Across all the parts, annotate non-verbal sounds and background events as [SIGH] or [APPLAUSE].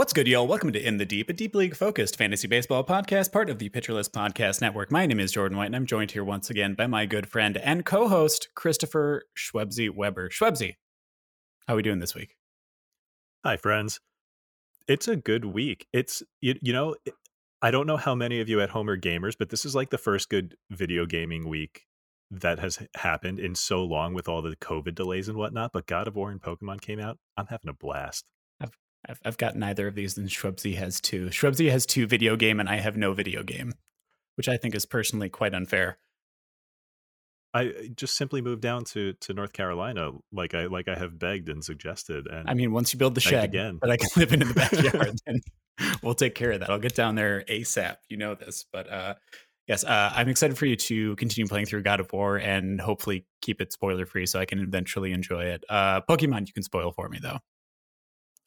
What's good, y'all? Welcome to In the Deep, a deep league focused fantasy baseball podcast, part of the Pitcher List Podcast Network. My name is Jordan White, and I'm joined here once again by my good friend and co host, Christopher Schwebzy Weber. Schwebzy, how are we doing this week? Hi, friends. It's a good week. It's, you, you know, I don't know how many of you at home are gamers, but this is like the first good video gaming week that has happened in so long with all the COVID delays and whatnot. But God of War and Pokemon came out. I'm having a blast. I've, I've got neither of these, and Schwebzy has two. Schwebzy has two video game, and I have no video game, which I think is personally quite unfair. I just simply moved down to to North Carolina, like I like I have begged and suggested. And I mean, once you build the shed again. that I can live in in the backyard, [LAUGHS] then we'll take care of that. I'll get down there asap. You know this, but uh, yes, uh, I'm excited for you to continue playing through God of War and hopefully keep it spoiler free, so I can eventually enjoy it. Uh, Pokemon, you can spoil for me though.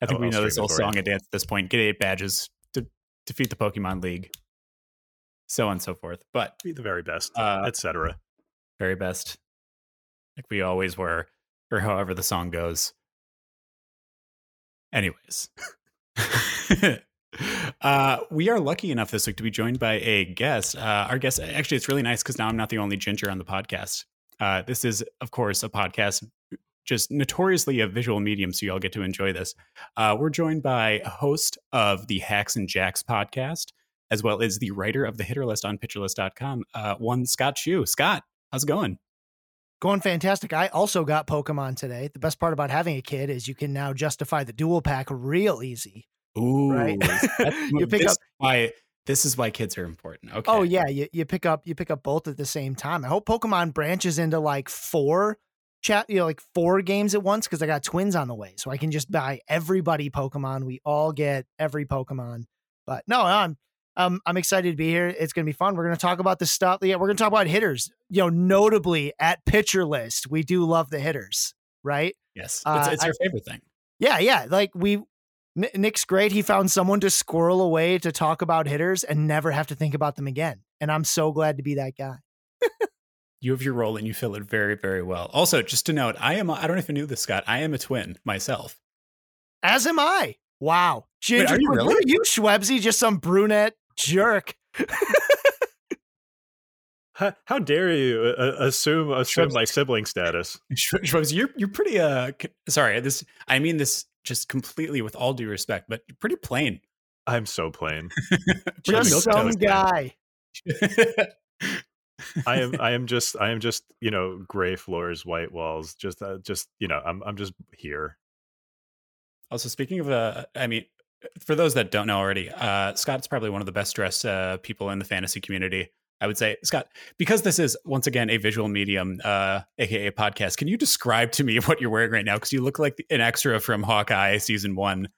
I think I'll- we know this whole song and dance at this point. Get eight badges to defeat the Pokemon League, so on and so forth. But be the very best, Uh, etc. very best, like we always were, or however the song goes. Anyways, [LAUGHS] uh, we are lucky enough this week to be joined by a guest. Uh, our guest, actually, it's really nice because now I'm not the only ginger on the podcast. Uh, this is, of course, a podcast just notoriously a visual medium, so y'all get to enjoy this. Uh, we're joined by a host of the Hacks and Jacks podcast, as well as the writer of the hitter list on pitcherlist.com, uh, one Scott Chu. Scott, how's it going? Going fantastic. I also got Pokemon today. The best part about having a kid is you can now justify the dual pack real easy. Ooh, Right. [LAUGHS] You pick this up- why this is why kids are important. Okay. Oh yeah, you, you pick up you pick up both at the same time. I hope Pokemon branches into like four chat, you know, like four games at once because I got twins on the way, so I can just buy everybody Pokemon. We all get every Pokemon. But no, I'm um, I'm excited to be here. It's gonna be fun. We're gonna talk about the stuff. Yeah, we're gonna talk about hitters. You know, notably at pitcher list, we do love the hitters, right? Yes, Uh, it's, your I- favorite thing. Yeah, yeah. Like we, Nick's great. He found someone to squirrel away to talk about hitters and never have to think about them again. And I'm so glad to be that guy. You have your role and you fill it very, very well. Also, just to note, I am. I don't know if you knew this, Scott. I am a twin myself. As am I. Wow. Ginger, are you what really? are you, Schwebzy? Just some brunette jerk. [LAUGHS] How, how dare you uh, uh, assume assume Schwebs- my sibling status? Sh- you're you're pretty. Uh, c- sorry, this. I mean this just completely with all due respect, but you're pretty plain. I'm so plain. [LAUGHS] Just some guy. [LAUGHS] I am [LAUGHS] I am just I am just you know gray floors, white walls. Just uh, just you know I'm I'm just here. Also, speaking of, uh, I mean, for those that don't know already, uh, Scott's probably one of the best dressed uh, people in the fantasy community. I would say, Scott, because this is once again a visual medium, uh, aka a podcast. Can you describe to me [LAUGHS] what you're wearing right now? Because you look like an extra from Hawkeye season one,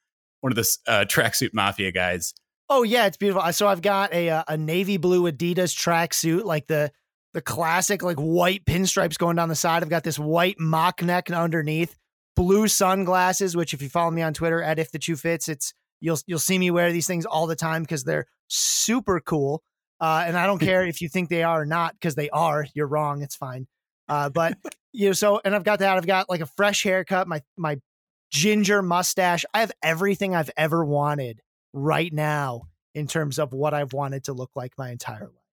one of the uh, tracksuit mafia guys. Oh yeah, it's beautiful. So I've got a uh, a navy blue Adidas tracksuit, like the the classic like white pinstripes going down the side. I've got this white mock neck underneath, blue sunglasses. Which if you follow me on Twitter at if the shoe fits, it's you'll you'll see me wear these things all the time because they're super cool. Uh, and I don't [LAUGHS] care if you think they are or not because they are. You're wrong. It's fine. Uh, but [LAUGHS] you know, so and I've got that. I've got like a fresh haircut, my my ginger mustache. I have everything I've ever wanted right now in terms of what I've wanted to look like my entire life.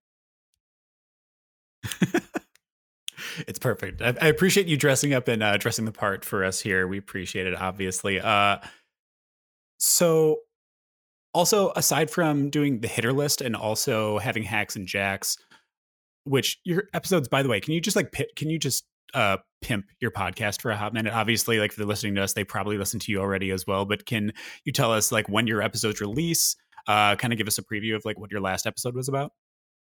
[LAUGHS] it's perfect. I, I, appreciate you dressing up and uh, dressing the part for us here. We appreciate it, obviously. Uh, so, also aside from doing the hitter list and also having hacks and jacks, which your episodes, by the way, can you just like can you just uh, pimp your podcast for a hot minute? Obviously, like if they're listening to us, they probably listen to you already as well. But can you tell us like when your episodes release? Uh, kind of give us a preview of like what your last episode was about.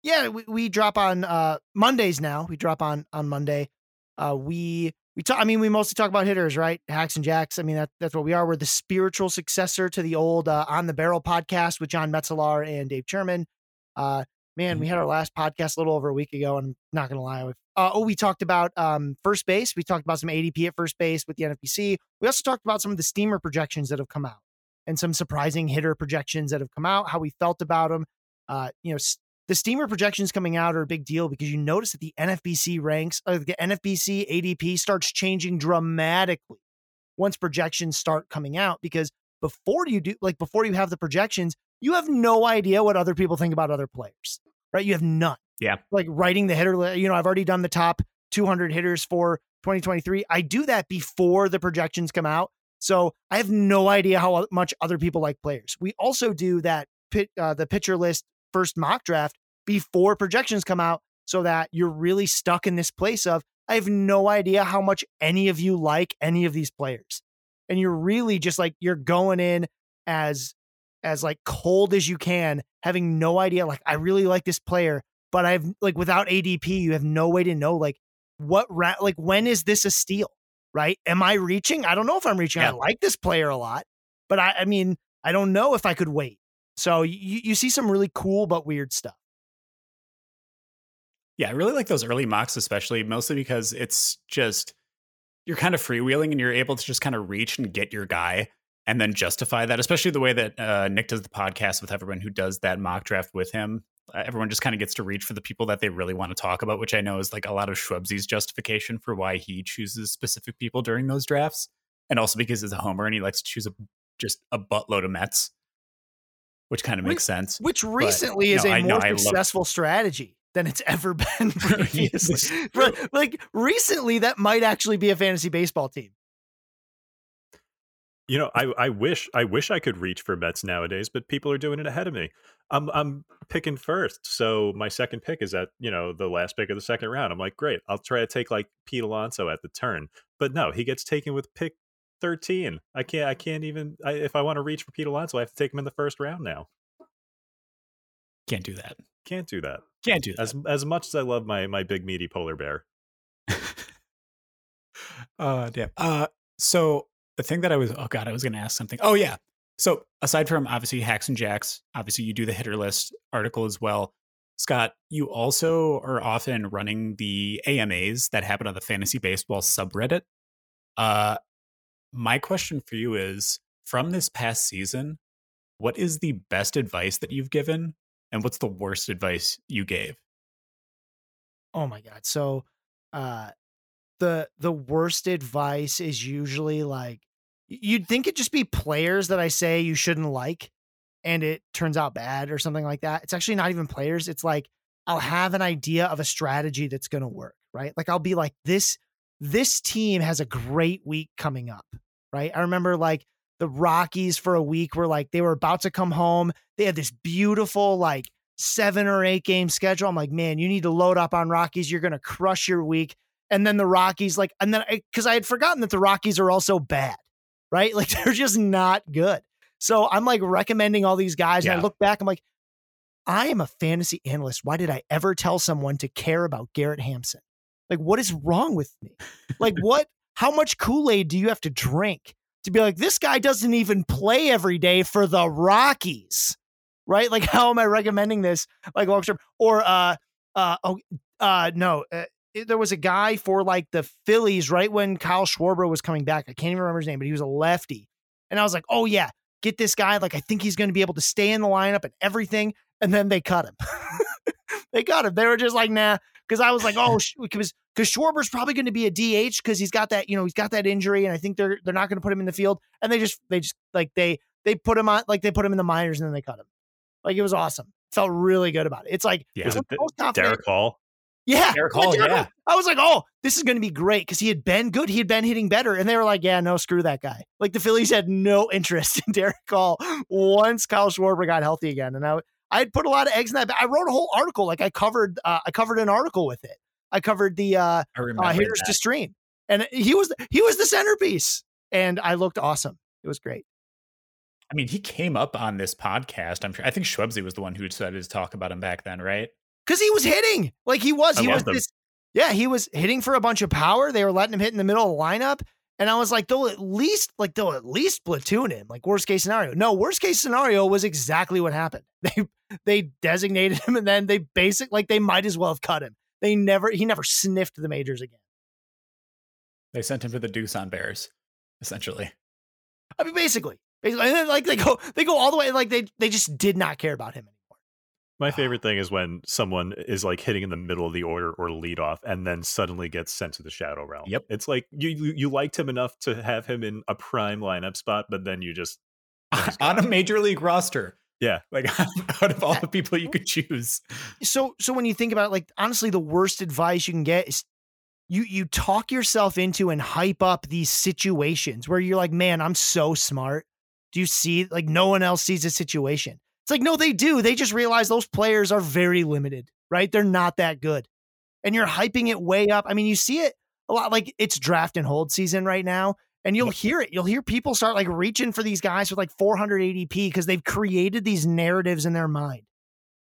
Yeah, we, we drop on uh, Mondays now. We drop on on Monday. Uh, we we talk. I mean, we mostly talk about hitters, right? Hacks and jacks. I mean, that, that's what we are. We're the spiritual successor to the old uh, On the Barrel podcast with John Metzelaar and Dave Cherman. Uh, man, we had our last podcast a little over a week ago, and I'm not gonna lie. Uh, oh, we talked about um, first base. We talked about some ADP at first base with the NFBC. We also talked about some of the steamer projections that have come out and some surprising hitter projections that have come out. How we felt about them. Uh, you know, the steamer projections coming out are a big deal because you notice that the NFBC ranks, uh, the NFBC ADP starts changing dramatically once projections start coming out. Because before you do, like before you have the projections, you have no idea what other people think about other players, right? You have none. Yeah. Like writing the hitter, you know, I've already done the top 200 hitters for 2023. I do that before the projections come out. So I have no idea how much other people like players. We also do that uh, the pitcher list first mock draft before projections come out so that you're really stuck in this place of I have no idea how much any of you like any of these players. And you're really just like you're going in as as like cold as you can, having no idea like I really like this player, but I've like without ADP, you have no way to know like what ra- like when is this a steal, right? Am I reaching? I don't know if I'm reaching. Yeah. I like this player a lot, but I I mean, I don't know if I could wait. So you you see some really cool but weird stuff. Yeah, I really like those early mocks, especially mostly because it's just you're kind of freewheeling and you're able to just kind of reach and get your guy and then justify that, especially the way that uh, Nick does the podcast with everyone who does that mock draft with him. Uh, everyone just kind of gets to reach for the people that they really want to talk about, which I know is like a lot of Schwebzy's justification for why he chooses specific people during those drafts. And also because he's a homer and he likes to choose a, just a buttload of Mets, which kind of makes which, sense. Which recently but, is no, a I more successful strategy than it's [LAUGHS] ever been [LAUGHS] previously. [LAUGHS] like recently, that might actually be a fantasy baseball team. You know, I, I wish I wish I could reach for Mets nowadays, but people are doing it ahead of me. I'm I'm picking first, so my second pick is at you know the last pick of the second round. I'm like, great, I'll try to take like Pete Alonso at the turn, but no, he gets taken with pick 13. I can't I can't even I, if I want to reach for Pete Alonso, I have to take him in the first round now. Can't do that. Can't do that. Can't do that. As as much as I love my my big meaty polar bear. [LAUGHS] uh damn. Uh so the thing that I was oh god, I was gonna ask something. Oh yeah. So aside from obviously hacks and jacks, obviously you do the hitter list article as well. Scott, you also are often running the AMAs that happen on the fantasy baseball subreddit. Uh my question for you is from this past season, what is the best advice that you've given and what's the worst advice you gave? Oh my god. So uh the the worst advice is usually like you'd think it'd just be players that I say you shouldn't like and it turns out bad or something like that. It's actually not even players. It's like I'll have an idea of a strategy that's going to work, right? Like I'll be like this this team has a great week coming up, right? I remember like the Rockies for a week were like they were about to come home. They had this beautiful like seven or eight game schedule. I'm like, man, you need to load up on Rockies. You're gonna crush your week. And then the Rockies, like, and then because I, I had forgotten that the Rockies are also bad, right? [LAUGHS] Like they're just not good. So I'm like recommending all these guys. Yeah. And I look back, I'm like, I am a fantasy analyst. Why did I ever tell someone to care about Garrett Hampson? Like, what is wrong with me? Like, [LAUGHS] what? How much Kool Aid do you have to drink to be like, this guy doesn't even play every day for the Rockies, right? Like, [LAUGHS] how am I recommending this? Like, long term or, uh, uh, oh, uh, no, uh, there was a guy for like the Phillies right when Kyle Schwarber was coming back. I can't even remember his name, but he was a lefty. And I was like, oh, yeah, get this guy. Like, I think he's going to be able to stay in the lineup and everything. And then they cut him. [LAUGHS] they cut him. They were just like, nah, because I was like, oh, [LAUGHS] because because Schwarber's probably going to be a DH because he's got that, you know, he's got that injury, and I think they're they're not going to put him in the field, and they just they just like they they put him on like they put him in the minors and then they cut him. Like it was awesome. Felt really good about it. It's like yeah, it Darick Hall. Yeah, Darick Hall. Yeah, I was like, oh, this is going to be great because he had been good. He had been hitting better, and they were like, yeah, no, screw that guy. Like the Phillies had no [LAUGHS] interest in Darick Hall once Kyle Schwarber got healthy again, and I I had put a lot of eggs in that. I wrote a whole article. Like I covered uh, I covered an article with it. I covered the uh, uh hitters that. to stream, and he was he was the centerpiece, and I looked awesome. It was great. I mean, he came up on this podcast. I'm sure. I think Schwebzy was the one who decided to talk about him back then, right? Because he was hitting like he was. He was them. this. Yeah, he was hitting for a bunch of power. They were letting him hit in the middle of the lineup. And I was like, they'll at least like they'll at least platoon him. Like worst case scenario. No, worst case scenario was exactly what happened. [LAUGHS] They they designated him and then they basic like they might as well have cut him. They never he never sniffed the majors again. They sent him to the Doosan Bears, essentially. I mean, basically, basically, and [LAUGHS] then like they go they go all the way like they they just did not care about him. My favorite thing is when someone is like hitting in the middle of the order or lead off and then suddenly gets sent to the shadow realm. Yep. It's like you you, you liked him enough to have him in a prime lineup spot, but then you just [LAUGHS] on a major league roster. Yeah. Like [LAUGHS] out of all the people you could choose. So so when you think about it, like honestly, the worst advice you can get is you you talk yourself into and hype up these situations where you're like, man, I'm so smart. Do you see like no one else sees a situation? It's like, no, they do. They just realize those players are very limited, right? They're not that good. And you're hyping it way up. I mean, you see it a lot like it's draft and hold season right now. And you'll hear it. You'll hear people start like reaching for these guys with like 400 ADP because they've created these narratives in their mind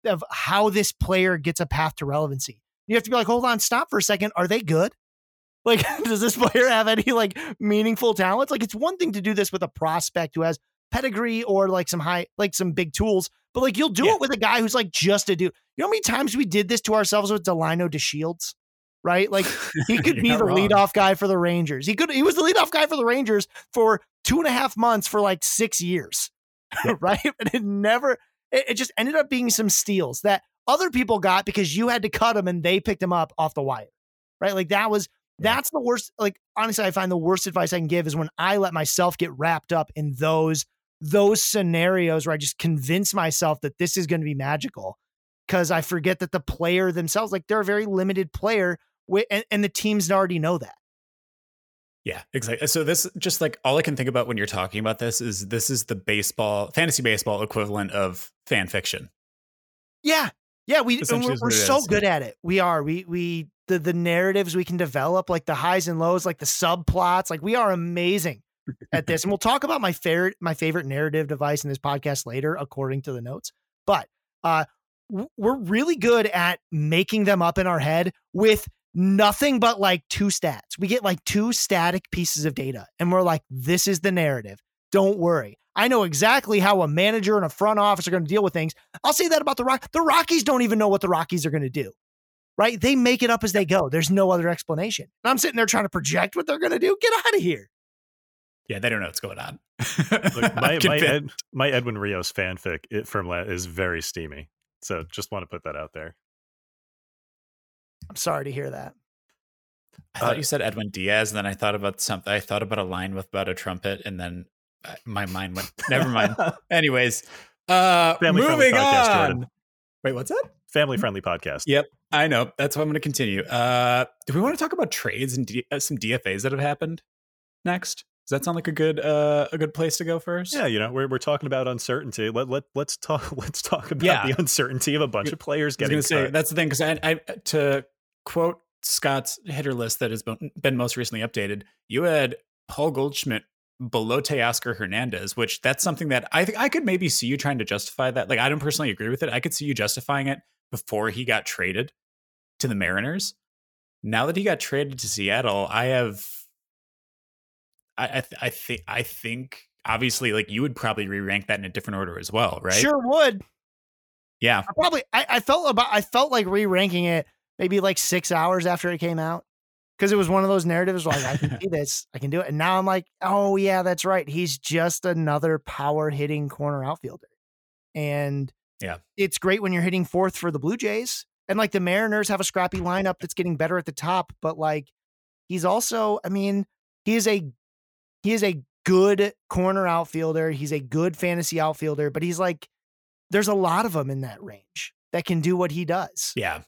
of how this player gets a path to relevancy. You have to be like, hold on, stop for a second. Are they good? [LAUGHS] Like, [LAUGHS] does this player have any like meaningful talents? Like, it's one thing to do this with a prospect who has pedigree or like some high, like some big tools, but like you'll do yeah. it with a guy who's like just a dude. You know how many times we did this to ourselves with Delino DeShields? right? Like he [LAUGHS] could be the wrong. leadoff guy for the Rangers. He could he was the leadoff guy for the Rangers for two and a half months for like six years. [LAUGHS] right. And it never it, it, just ended up being some steals that other people got because you had to cut them and they picked them up off the wire. Right. Like that was that's the worst. Like honestly, I find the worst advice I can give is when I let myself get wrapped up in those those scenarios where I just convince myself that this is going to be magical because I forget that the player themselves, like they're a very limited player and, and the teams already know that. Yeah, exactly. So this just like all I can think about when you're talking about this is this is the baseball fantasy baseball equivalent of fan fiction. Yeah. Yeah, we we're, we're so good at it. We are. We we the the narratives we can develop like the highs and lows, like the subplots, like we are amazing at this. and we'll talk about my favorite my favorite narrative device in this podcast later according to the notes. But uh we're really good at making them up in our head with nothing but like two stats. We get like two static pieces of data, and we're like, this is the narrative. Don't worry. I know exactly how a manager and a front office are going to deal with things. I'll say that about the Rock. The Rockies don't even know what the Rockies are going to do. Right? They make it up as they go. There's no other explanation. I'm sitting there trying to project what they're going to do. Get out of here. Yeah, they don't know what's going on. Look, [LAUGHS] my, my, Ed, my, Edwin Rios fanfic it, from is very steamy. So just want to put that out there. I'm sorry to hear that. I thought uh, you said Edwin Diaz, and then I thought about something. I thought about a line with about a trumpet, and then uh, my mind went. Never mind. [LAUGHS] Anyways, uh, Family moving on. Wait, what's that? Family friendly podcast. Yep, I know. That's what I'm going to continue. Uh, do we want to talk about trades and D- uh, some DFAs that have happened next? Does that sound like a good uh, a good place to go first? Yeah, you know, we're we're talking about uncertainty. Let let let's talk [LAUGHS] let's talk about yeah. the uncertainty of a bunch of players getting. I was say that's the thing because I, I to quote Scott's hitter list that has been most recently updated. You had Paul Goldschmidt below Teoscar Hernandez, which that's something that I think I could maybe see you trying to justify that. Like I don't personally agree with it. I could see you justifying it before he got traded to the Mariners. Now that he got traded to Seattle, I have I I, th- I think I think obviously like you would probably re-rank that in a different order as well, right? Sure would. Yeah. I probably I, I felt about I felt like re-ranking it maybe like six hours after it came out. Because it was one of those narratives like I can [LAUGHS] do this, I can do it. And now I'm like, oh yeah, that's right. He's just another power hitting corner outfielder. And Yeah. It's great when you're hitting fourth for the Blue Jays. And like the Mariners have a scrappy lineup that's getting better at the top, but like he's also, I mean, he is a he is a good corner outfielder. He's a good fantasy outfielder, but he's like there's a lot of them in that range that can do what he does. Yeah.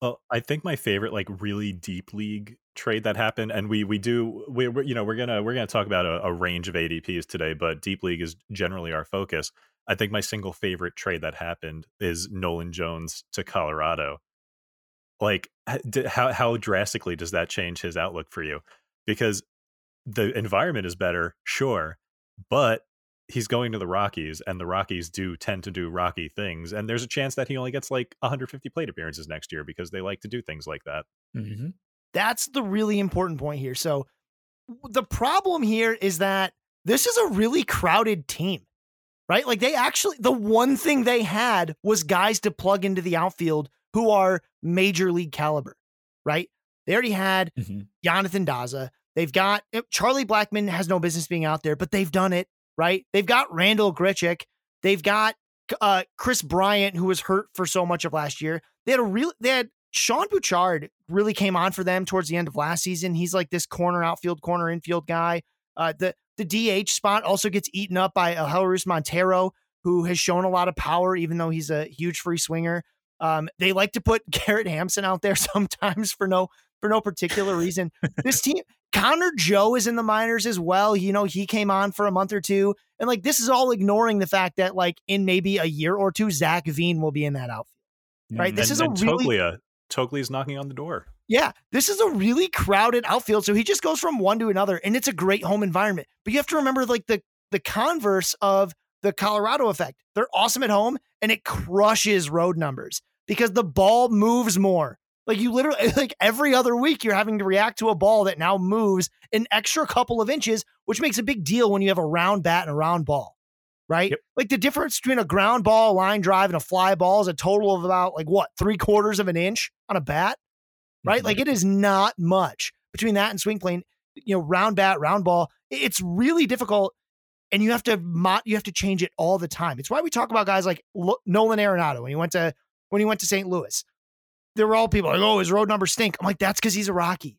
Well, I think my favorite like really deep league trade that happened, and we we do we we're, you know we're gonna we're gonna talk about a, a range of ADPs today, but deep league is generally our focus. I think my single favorite trade that happened is Nolan Jones to Colorado. Like, how how drastically does that change his outlook for you? Because the environment is better, sure, but he's going to the Rockies, and the Rockies do tend to do Rocky things, and there's a chance that he only gets like 150 plate appearances next year because they like to do things like that. Mm-hmm. That's the really important point here. So the problem here is that this is a really crowded team, right? Like they actually, the one thing they had was guys to plug into the outfield who are major league caliber, right? They already had mm-hmm. Jonathan Daza. They've got eh, Charlie Blackmon has no business being out there, but they've done it right? They've got Randall Grichuk. They've got uh, Kris Bryant, who was hurt for so much of last year. They had a real, they had Sean Bouchard really came on for them towards the end of last season. He's like this corner outfield, corner infield guy. Uh, the the DH spot also gets eaten up by Elehuris Montero, who has shown a lot of power, even though he's a huge free swinger. Um, they like to put [LAUGHS] Garrett Hampson out there sometimes for no for no particular reason. this team, Connor Joe is in the minors as well. You know, he came on for a month or two. And like, this is all ignoring the fact that, like, in maybe a year or two, Zach Veen will be in that outfield. Right. This is a really. Toglia, Toglia's knocking on the door. Yeah. This is a really crowded outfield. So he just goes from one to another, and it's a great home environment. But you have to remember, like, the, the converse of the Colorado effect. They're awesome at home, and it crushes road numbers because the ball moves more. Like you literally, [LAUGHS] like every other week, you're having to react to a ball that now moves an extra couple of inches, which makes a big deal when you have a round bat and a round ball, right? Yep. Like the difference between a ground ball, a line drive, and a fly ball is a total of about like what three quarters of an inch on a bat, right? Mm-hmm. Like it is not much between that and swing plane. You know, round bat, round ball. It's really difficult, and you have to mod, you have to change it all the time. It's why we talk about guys like Nolan Arenado when he went to when he went to St. Louis there were all people like, oh, his road numbers stink. I'm like, that's because he's a Rocky.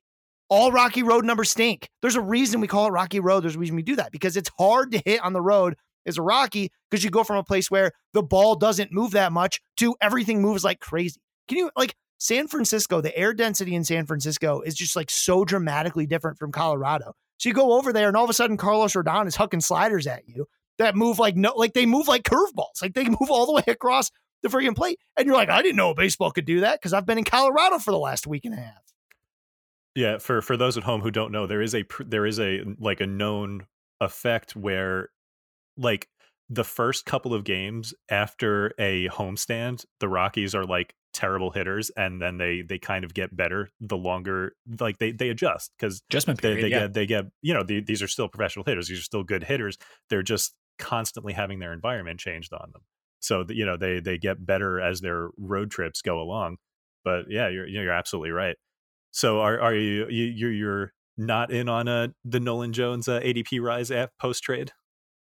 All Rocky road numbers stink. There's a reason we call it Rocky Road. There's a reason we do that because it's hard to hit on the road as a Rocky because you go from a place where the ball doesn't move that much to everything moves like crazy. Can you like San Francisco, the air density in San Francisco is just like so dramatically different from Colorado. So you go over there and all of a sudden Carlos Rodon is hucking sliders at you that move like no, like they move like curveballs. Like they move all the way across the freaking plate. And you're like, I didn't know baseball could do that because I've been in Colorado for the last week and a half. Yeah, for for those at home who don't know, there is a there is a like a known effect where like the first couple of games after a homestand, the Rockies are like terrible hitters and then they they kind of get better the longer like they they adjust because adjustment they, period, they yeah. get they get you know the, these are still professional hitters these are still good hitters they're just constantly having their environment changed on them so you know they they get better as their road trips go along but yeah you're you're absolutely right so are are you you you're not in on uh the Nolan Jones uh, ADP rise post trade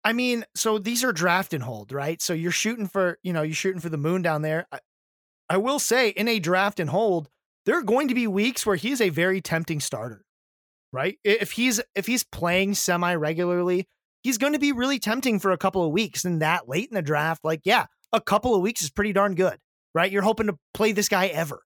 I mean, so these are draft and hold, right? So you're shooting for, you know, you're shooting for the moon down there. I, I will say in a draft and hold, there are going to be weeks where he's a very tempting starter, right? If he's if he's playing semi regularly, he's going to be really tempting for a couple of weeks. And that late in the draft, like, yeah, a couple of weeks is pretty darn good, right? You're hoping to play this guy ever,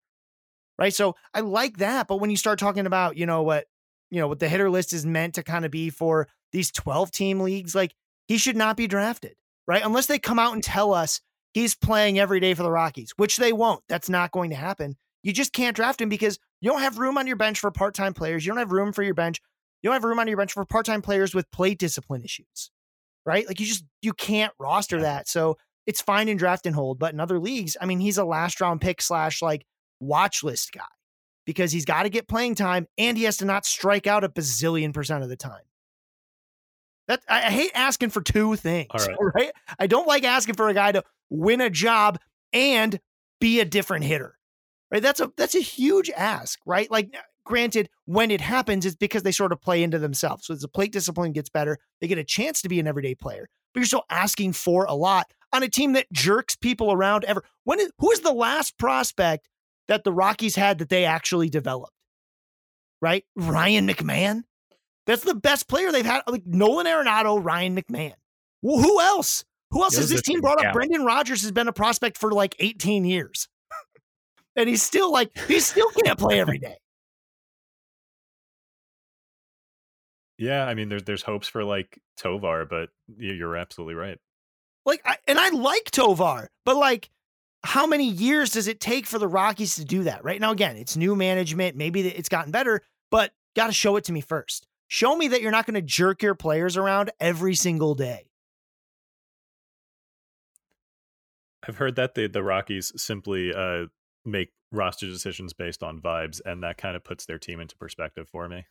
right? So I like that. But when you start talking about, you know, what, you know, what the hitter list is meant to kind of be for these 12 team leagues, like he should not be drafted, right? Unless they come out and tell us he's playing every day for the Rockies, which they won't. That's not going to happen. You just can't draft him because you don't have room on your bench for part time players. You don't have room for your bench you don't have room on your bench for part-time players with plate discipline issues, right? Like you just you can't roster that. So it's fine in draft and hold, but in other leagues, I mean, he's a last round pick slash like watch list guy because he's got to get playing time and he has to not strike out a bazillion percent of the time. That I, I hate asking for two things, right. [LAUGHS] right? I don't like asking for a guy to win a job and be a different hitter. Right? That's a that's a huge ask, right? Like Granted, when it happens, it's because they sort of play into themselves. So as the plate discipline gets better, they get a chance to be an everyday player. but you're still asking for a lot on a team that jerks people around ever. When is, who is the last prospect that the Rockies had that they actually developed? Right? Ryan McMahon. That's the best player they've had. Like Nolan Arenado, Ryan McMahon. Well, who else? Who else has this team brought up? Brendan Rodgers has been a prospect for like 18 years. [LAUGHS] and he's still like, he still can't play every day. Yeah, I mean, there's there's hopes for like Tovar, but you're absolutely right. Like, I, and I like Tovar, but like, how many years does it take for the Rockies to do that? Right now, again, it's new management. Maybe it's gotten better, but got to show it to me first. Show me that you're not going to jerk your players around every single day. I've heard that the the Rockies simply uh, make roster decisions based on vibes, and that kind of puts their team into perspective for me.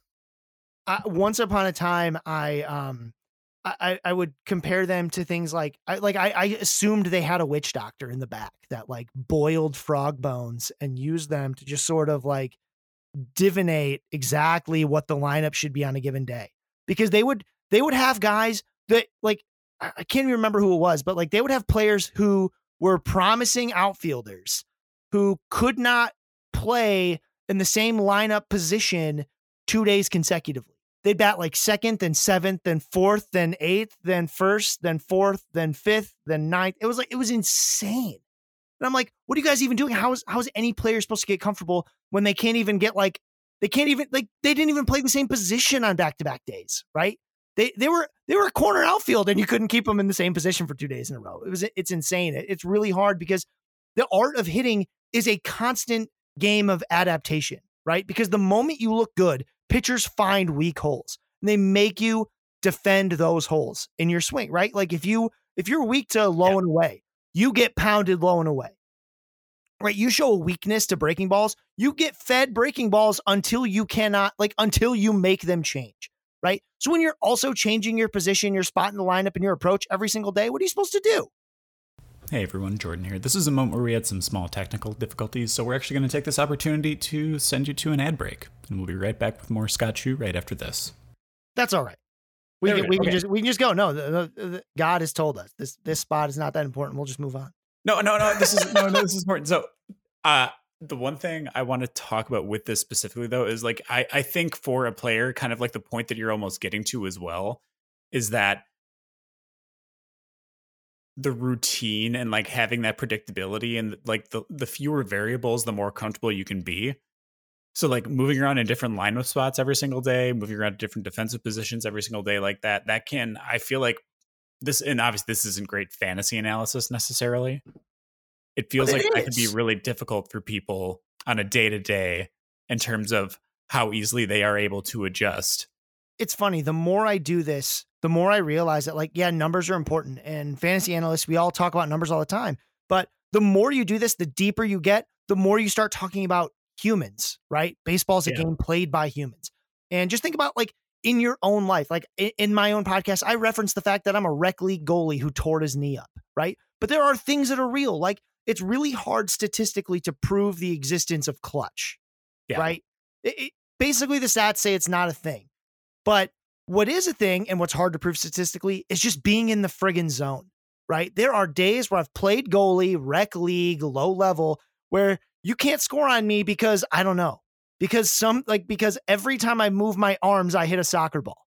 Uh, once upon a time, I um, I, I would compare them to things like I like I, I assumed they had a witch doctor in the back that like boiled frog bones and used them to just sort of like divinate exactly what the lineup should be on a given day. Because they would they would have guys that like I can't even remember who it was, but like they would have players who were promising outfielders who could not play in the same lineup position two days consecutively. They'd bat like second, then seventh, then fourth, then eighth, then first, then fourth, then fifth, then ninth. It was like it was insane. And I'm like, what are you guys even doing? How is how is any player supposed to get comfortable when they can't even get like they can't even like they didn't even play the same position on back to back days, right? They they were they were a corner outfield and you couldn't keep them in the same position for two days in a row. It was it's insane. It's really hard because the art of hitting is a constant game of adaptation, right? Because the moment you look good, pitchers find weak holes and they make you defend those holes in your swing, right? Like if you if you're weak to low yeah. and away, you get pounded low and away. Right? You show a weakness to breaking balls, you get fed breaking balls until you cannot like until you make them change right? So when you're also changing your position, your spot in the lineup, and your approach every single day, what are you supposed to do? Hey everyone, Jordan here. This is a moment where we had some small technical difficulties, so we're actually going to take this opportunity to send you to an ad break, and we'll be right back with more Scott Chu right after this. That's all right. We can, we, we can just we can just go. No, the, the, the, God has told us this this spot is not that important. We'll just move on. No, no, no. This is no, no. This is [LAUGHS] important. So, uh, the one thing I want to talk about with this specifically though is like I, I think for a player, kind of like the point that you're almost getting to as well, is that the routine and like having that predictability and like the the fewer variables, the more comfortable you can be. So like moving around in different lineup spots every single day, moving around different defensive positions every single day like that, that can I feel like this and obviously this isn't great fantasy analysis necessarily, it feels it like is. that could be really difficult for people on a day to day in terms of how easily they are able to adjust. It's funny. The more I do this, the more I realize that, like, yeah, numbers are important. And fantasy analysts, we all talk about numbers all the time. But the more you do this, the deeper you get, the more you start talking about humans, right? Baseball is a yeah. game played by humans. And just think about, like, in your own life, like in my own podcast, I reference the fact that I'm a rec league goalie who tore his knee up, right? But there are things that are real. Like it's really hard statistically to prove the existence of clutch, yeah. right? It, it, basically, the stats say it's not a thing. But what is a thing and what's hard to prove statistically is just being in the friggin' zone, right? There are days where I've played goalie, rec league, low level, where you can't score on me because I don't know. Because some, like, because every time I move my arms, I hit a soccer ball,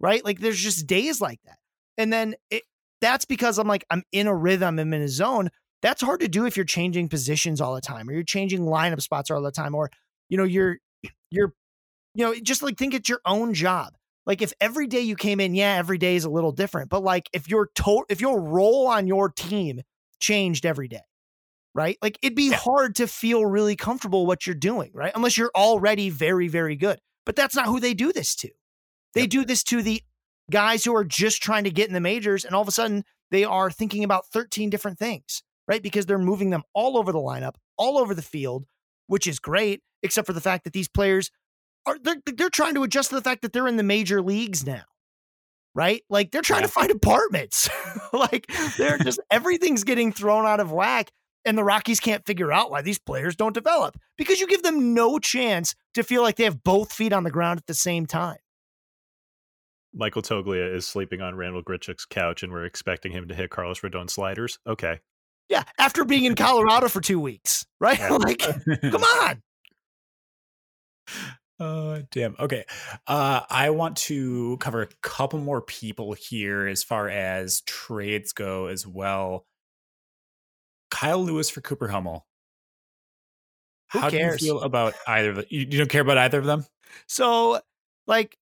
right? Like, there's just days like that. And then it, that's because I'm like, I'm in a rhythm, I'm in a zone. That's hard to do if you're changing positions all the time or you're changing lineup spots all the time or you know you're you're you know just like think it's your own job. Like if every day you came in, yeah, every day is a little different, but like if your to- if your role on your team changed every day, right? Like it'd be yeah. hard to feel really comfortable what you're doing, right? Unless you're already very very good. But that's not who they do this to. They yep. do this to the guys who are just trying to get in the majors and all of a sudden they are thinking about 13 different things right? Because they're moving them all over the lineup, all over the field, which is great, except for the fact that these players are they're, they're trying to adjust to the fact that they're in the major leagues now. Right? Like they're trying to find [LAUGHS] apartments. [LAUGHS] like they're just everything's getting thrown out of whack. And the Rockies can't figure out why these players don't develop because you give them no chance to feel like they have both feet on the ground at the same time. Michael Toglia is sleeping on Randall Grichuk's couch, and we're expecting him to hit Carlos Rodon sliders. Okay, Yeah, after being in Colorado for two weeks, right? [LAUGHS] Like, come on. Oh, damn. Okay. Uh, I want to cover a couple more people here as far as trades go as well. Kyle Lewis for Cooper Hummel. Who How cares? do you feel about either of them? You, you don't care about either of them? So, like,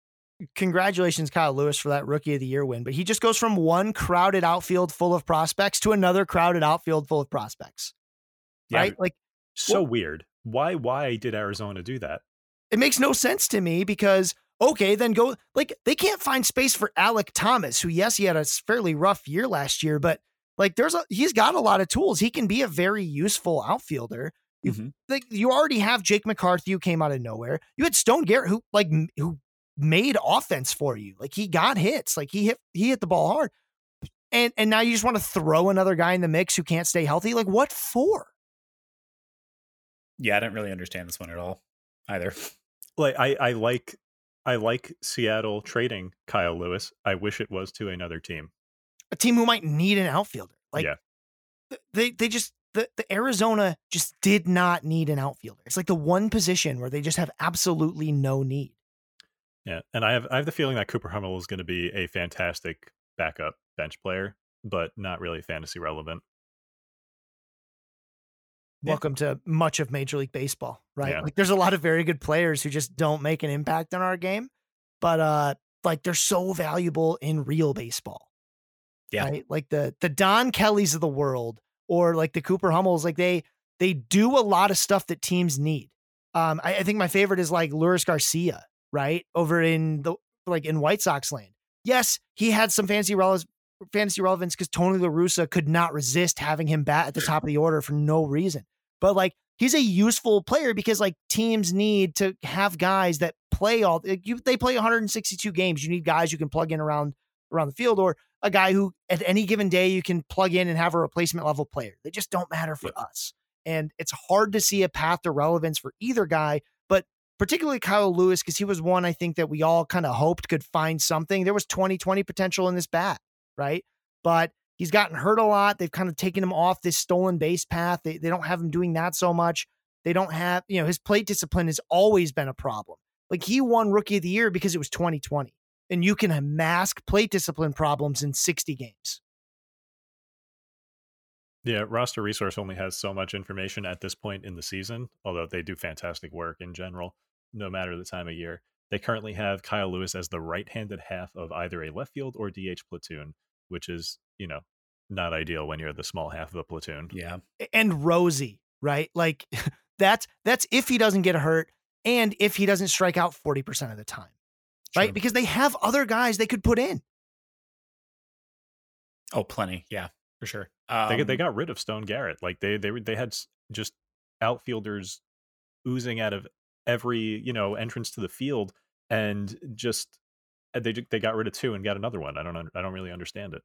congratulations, Kyle Lewis, for that rookie of the year win. But he just goes from one crowded outfield full of prospects to another crowded outfield full of prospects. Yeah, right? Like, so Well- weird. Why? Why did Arizona do that? It makes no sense to me because okay, then go like they can't find space for Alek Thomas, who yes, he had a fairly rough year last year, but like there's a he's got a lot of tools. He can be a very useful outfielder. You Mhm. like you already have Jake McCarthy who came out of nowhere. You had Stone Garrett who like who made offense for you. Like he got hits. Like he hit he hit the ball hard. And and now you just want to throw another guy in the mix who can't stay healthy? Like what for? Yeah, I don't really understand this one at all either. Like I, I like, I like Seattle trading Kyle Lewis. I wish it was to another team. a team who might need an outfielder. Like Yeah. they they just the, the Arizona just did not need an outfielder. It's like the one position where they just have absolutely no need. Yeah, and I have, I have the feeling that Cooper Hummel is going to be a fantastic backup bench player, but not really fantasy relevant. Yeah. Welcome to much of Major League Baseball, right? Yeah. Like there's a lot of very good players who just don't make an impact on our game, but uh like they're so valuable in real baseball. Yeah. Right? Like the the Don Kellys of the world or like the Cooper Hummels, like they they do a lot of stuff that teams need. Um, I, I think my favorite is like Leury Garcia, right? Over in the like in White Sox land. Yes, he had some fancy relevance fantasy relevance because Tony La Russa could not resist having him bat at the top of the order for no reason. But like he's a useful player because like teams need to have guys that play all like, you they play 162 games. You need guys you can plug in around around the field or a guy who at any given day you can plug in and have a replacement level player. They just don't matter for us. And it's hard to see a path to relevance for either guy, but particularly Kyle Lewis, because he was one I think that we all kind of hoped could find something. There was 2020 potential in this bat, right? But he's gotten hurt a lot. They've kind of taken him off this stolen base path. They, they don't have him doing that so much. They don't have, you know, his plate discipline has always been a problem. Like he won rookie of the year because it was 2020 and you can mask plate discipline problems in 60 games. Yeah, roster resource only has so much information at this point in the season, although they do fantastic work in general, no matter the time of year. They currently have Kyle Lewis as the right-handed half of either a left field or DH platoon, which is, you know, not ideal when you're the small half of a platoon. Yeah. And Rosie, right? Like [LAUGHS] that's that's if he doesn't get hurt and if he doesn't strike out 40% of the time. Right? Because they have other guys they could put in. Oh, plenty. Yeah, for sure. they got, they Um, got rid of Stone Garrett. Like they they were- they had just outfielders oozing out of every you know entrance to the field, and just they they got rid of two and got another one. I don't I don't really understand it.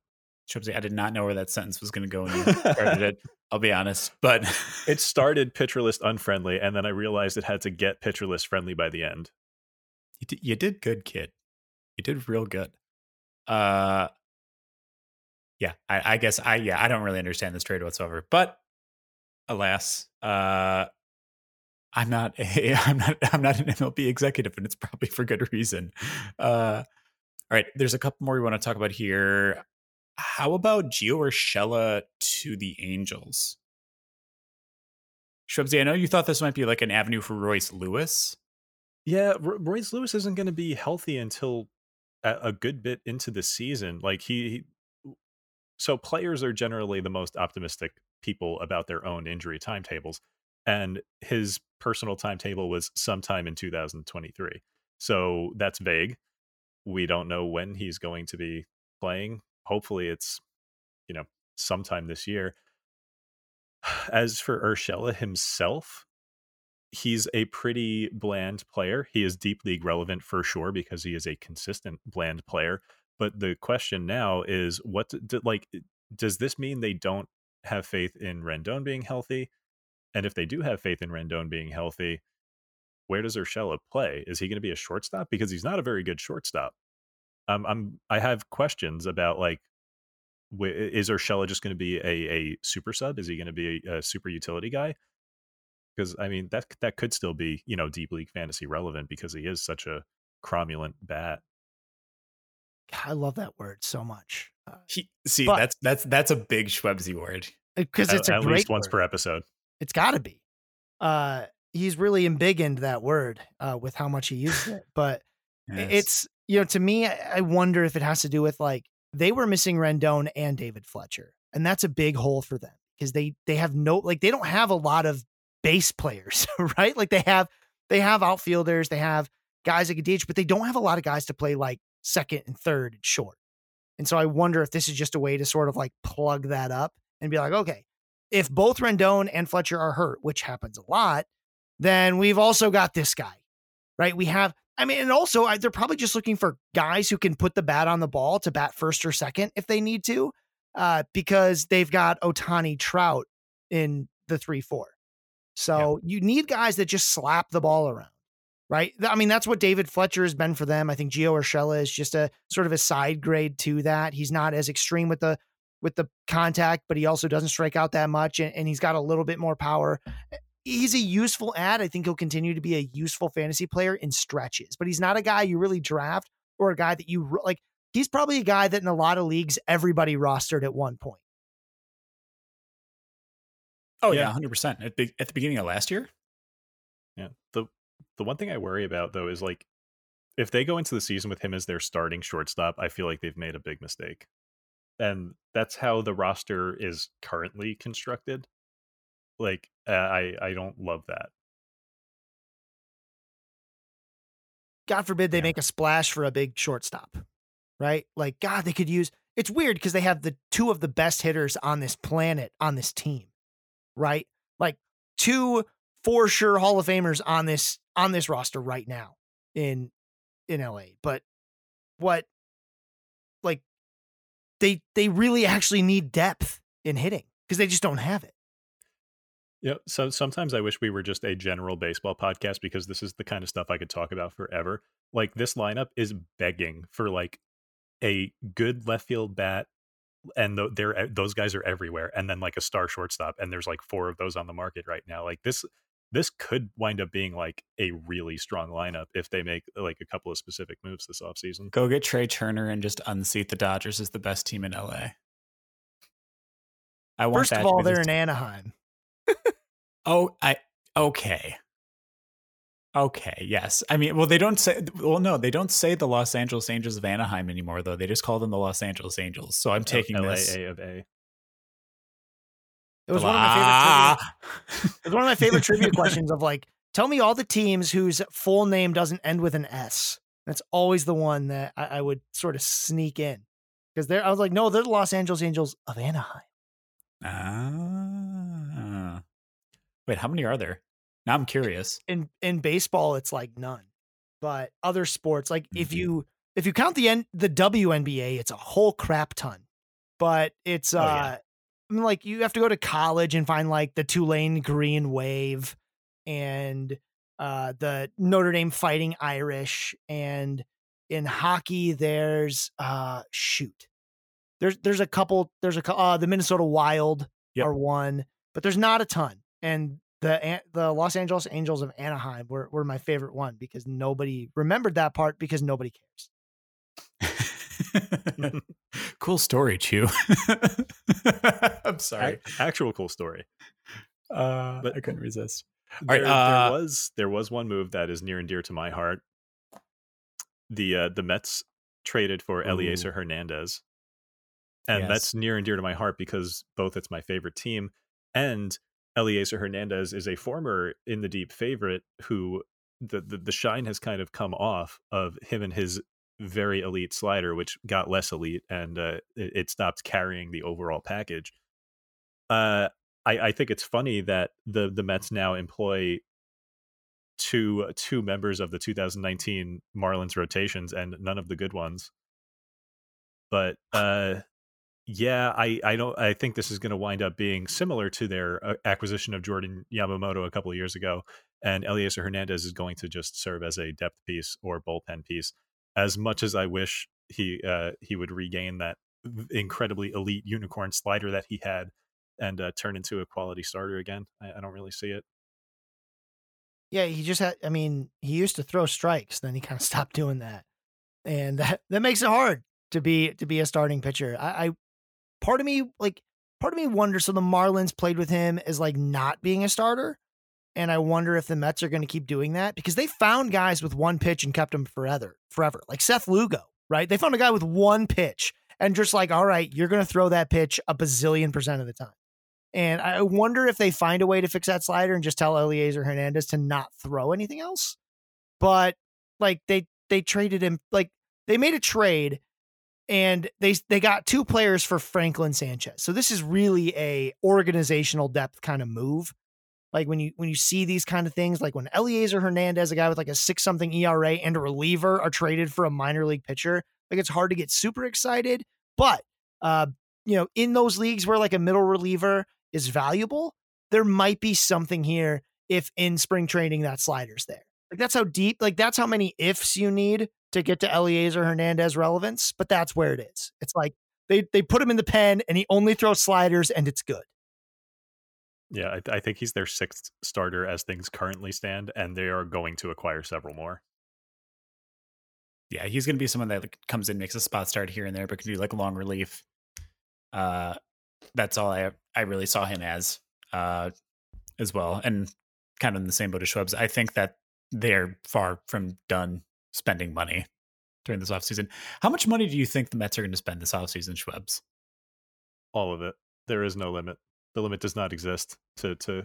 I did not know where that sentence was going to go when you started it. [LAUGHS] I'll be honest, but It [LAUGHS] started pitcher list unfriendly, and then I realized it had to get pitcher list friendly by the end. you did, you did good, kid. You did real good. Uh, yeah, I, I guess I yeah I don't really understand this trade whatsoever. But alas, uh, I'm not a [LAUGHS] I'm not I'm not an MLB executive, and it's probably for good reason. Uh, all right, there's a couple more we want to talk about here. How about Gio Urshela to the Angels? Shubsy, I know you thought this might be like an avenue for Royce Lewis. Yeah, Ro- Royce Lewis isn't going to be healthy until a, a good bit into the season. Like he, he, so players are generally the most optimistic people about their own injury timetables, and his personal timetable was sometime in 2023. So that's vague. We don't know when he's going to be playing. Hopefully, it's you know sometime this year. [SIGHS] As for Urshela himself, he's a pretty bland player. He is deep league relevant for sure because he is a consistent bland player. But the question now is, what do, like does this mean they don't have faith in Rendon being healthy? And if they do have faith in Rendon being healthy, where does Urshela play? Is he going to be a shortstop? Because he's not a very good shortstop. um, I'm I have questions about like, wh- is Urshela just going to be a a super sub? Is he going to be a, a super utility guy? Because I mean that that could still be you know deep league fantasy relevant because he is such a cromulent bat. I love that word so much Uh, He, see, But- that's that's that's a big Schwebsy word. because it's at, a at great least once per episode. It's got to be. Uh, he's really embiggened that word uh, with how much he uses it. [LAUGHS] But Yes. it's you know to me, I wonder if it has to do with like they were missing Rendon and David Fletcher, and that's a big hole for them because they they have no like they don't have a lot of base players, [LAUGHS] right? Like they have they have outfielders, they have guys that can DH, but they don't have a lot of guys to play like second and third and short. And so I wonder if this is just a way to sort of like plug that up and be like, okay, if both Rendon and Fletcher are hurt, which happens a lot, then we've also got this guy, right? We have, I mean, and also I, they're probably just looking for guys who can put the bat on the ball to bat first or second if they need to, uh, because they've got Ohtani Trout in the three four. So you need guys that just slap the ball around, right? I mean, that's what David Fletcher has been for them. I think Gio Urshela is just a sort of a side grade to that. He's not as extreme with the with the contact, but he also doesn't strike out that much, and, and he's got a little bit more power. He's a useful ad. I think he'll continue to be a useful fantasy player in stretches, but he's not a guy you really draft or a guy that you like. He's probably a guy that in a lot of leagues everybody rostered at one point. oh yeah. yeah, hundred percent. At the at the beginning of last year. Yeah. The the one thing I worry about though is like if they go into the season with him as their starting shortstop, I feel like they've made a big mistake. And that's how the roster is currently constructed. Like uh, I I don't love that. God forbid they Yeah. make a splash for a big shortstop, right? Like, God, they could use it's weird because they have the two of the best hitters on this planet on this team, right? Like two for sure Hall of Famers on this on this roster right now in in LA. But what like they they really actually need depth in hitting because they just don't have it. Yeah. So sometimes I wish we were just a general baseball podcast because this is the kind of stuff I could talk about forever. Like this lineup is begging for like a good left field bat, and th- they're those guys are everywhere, and then like a star shortstop, and there's like four of those on the market right now. Like this, this could wind up being like a really strong lineup if they make like a couple of specific moves this offseason. Go get Trea Turner and just unseat the Dodgers as the best team in LA. I want First that of to all, be they're in st- Anaheim. Oh, I okay. Okay, yes. I mean, well, they don't say. Well, no, they don't say the Los Angeles Angels of Anaheim anymore, though. They just call them the Los Angeles Angels. So I'm taking LAA this. of A. It was one of my favorite. Trivia- [LAUGHS] It was one of my favorite trivia [LAUGHS] questions of like, tell me all the teams whose full name doesn't end with an S. That's always the one that I, I would sort of sneak in because there I was like, no, they're the Los Angeles Angels of Anaheim. Ah. Wait, how many are there? Now I'm curious. In in baseball, it's like none, but other sports, like if Mhm. you if you count the N, the WNBA, it's a whole crap ton. But it's uh, Oh, yeah. I mean, like you have to go to college and find like the Tulane Green Wave and uh, the Notre Dame Fighting Irish, and in hockey, there's uh, shoot, there's there's a couple, there's a uh, the Minnesota Wild Yep. are one, but there's not a ton, and the the Los Angeles Angels of Anaheim were were my favorite one because nobody remembered that part because nobody cares. [LAUGHS] cool story, Chu. [LAUGHS] I'm sorry. Ac- actual cool story. Uh, but- I couldn't resist. There, right, uh, there was there was one move that is near and dear to my heart. The uh, the Mets traded for Elieser Hernandez, and Yes. that's near and dear to my heart because both it's my favorite team, and Elieser Hernandez is a former in the deep favorite who the, the the shine has kind of come off of him and his very elite slider, which got less elite and uh, it, it stopped carrying the overall package. Uh, I, I think it's funny that the the Mets now employ two two members of the 2019 Marlins rotations and none of the good ones. But uh, yeah, I I don't I think this is going to wind up being similar to their uh, acquisition of Jordan Yamamoto a couple of years ago, and Elieser Hernandez is going to just serve as a depth piece or bullpen piece. As much as I wish he uh, he would regain that incredibly elite unicorn slider that he had and uh, turn into a quality starter again. I, I don't really see it. Yeah, he just had. I mean, he used to throw strikes, then he kind of stopped doing that, and that that makes it hard to be to be a starting pitcher. I, I part of me like part of me wonders. So the Marlins played with him as like not being a starter, and I wonder if the Mets are going to keep doing that because they found guys with one pitch and kept them forever, forever. Like Seth Lugo, right? They found a guy with one pitch and just like, all right, you're going to throw that pitch a bazillion percent of the time. And I wonder if they find a way to fix that slider and just tell Elieser Hernandez to not throw anything else. But like they they traded him like they made a trade and they they got two players for Franklin Sanchez. So this is really a organizational depth kind of move. Like when you when you see these kind of things, like when Elieser Hernandez, a guy with like a six something ERA and a reliever, are traded for a minor league pitcher, like it's hard to get super excited. But uh, you know, in those leagues where like a middle reliever is valuable, there might be something here if in spring training that slider's there. Like that's how deep, like that's how many ifs you need to get to Elieser Hernandez relevance, but that's where it is. It's like they they put him in the pen and he only throws sliders and it's good. Yeah, I, I think he's their sixth starter as things currently stand, and they are going to acquire several more. Yeah, he's going to be someone that comes in, makes a spot start here and there, but can do like long relief. Uh, that's all I I really saw him as uh, as well, and kind of in the same boat as Schwebs. I think that they're far from done spending money during this offseason. How much money do you think the Mets are going to spend this offseason, Schwebs? All of it. There is no limit. The limit does not exist. To to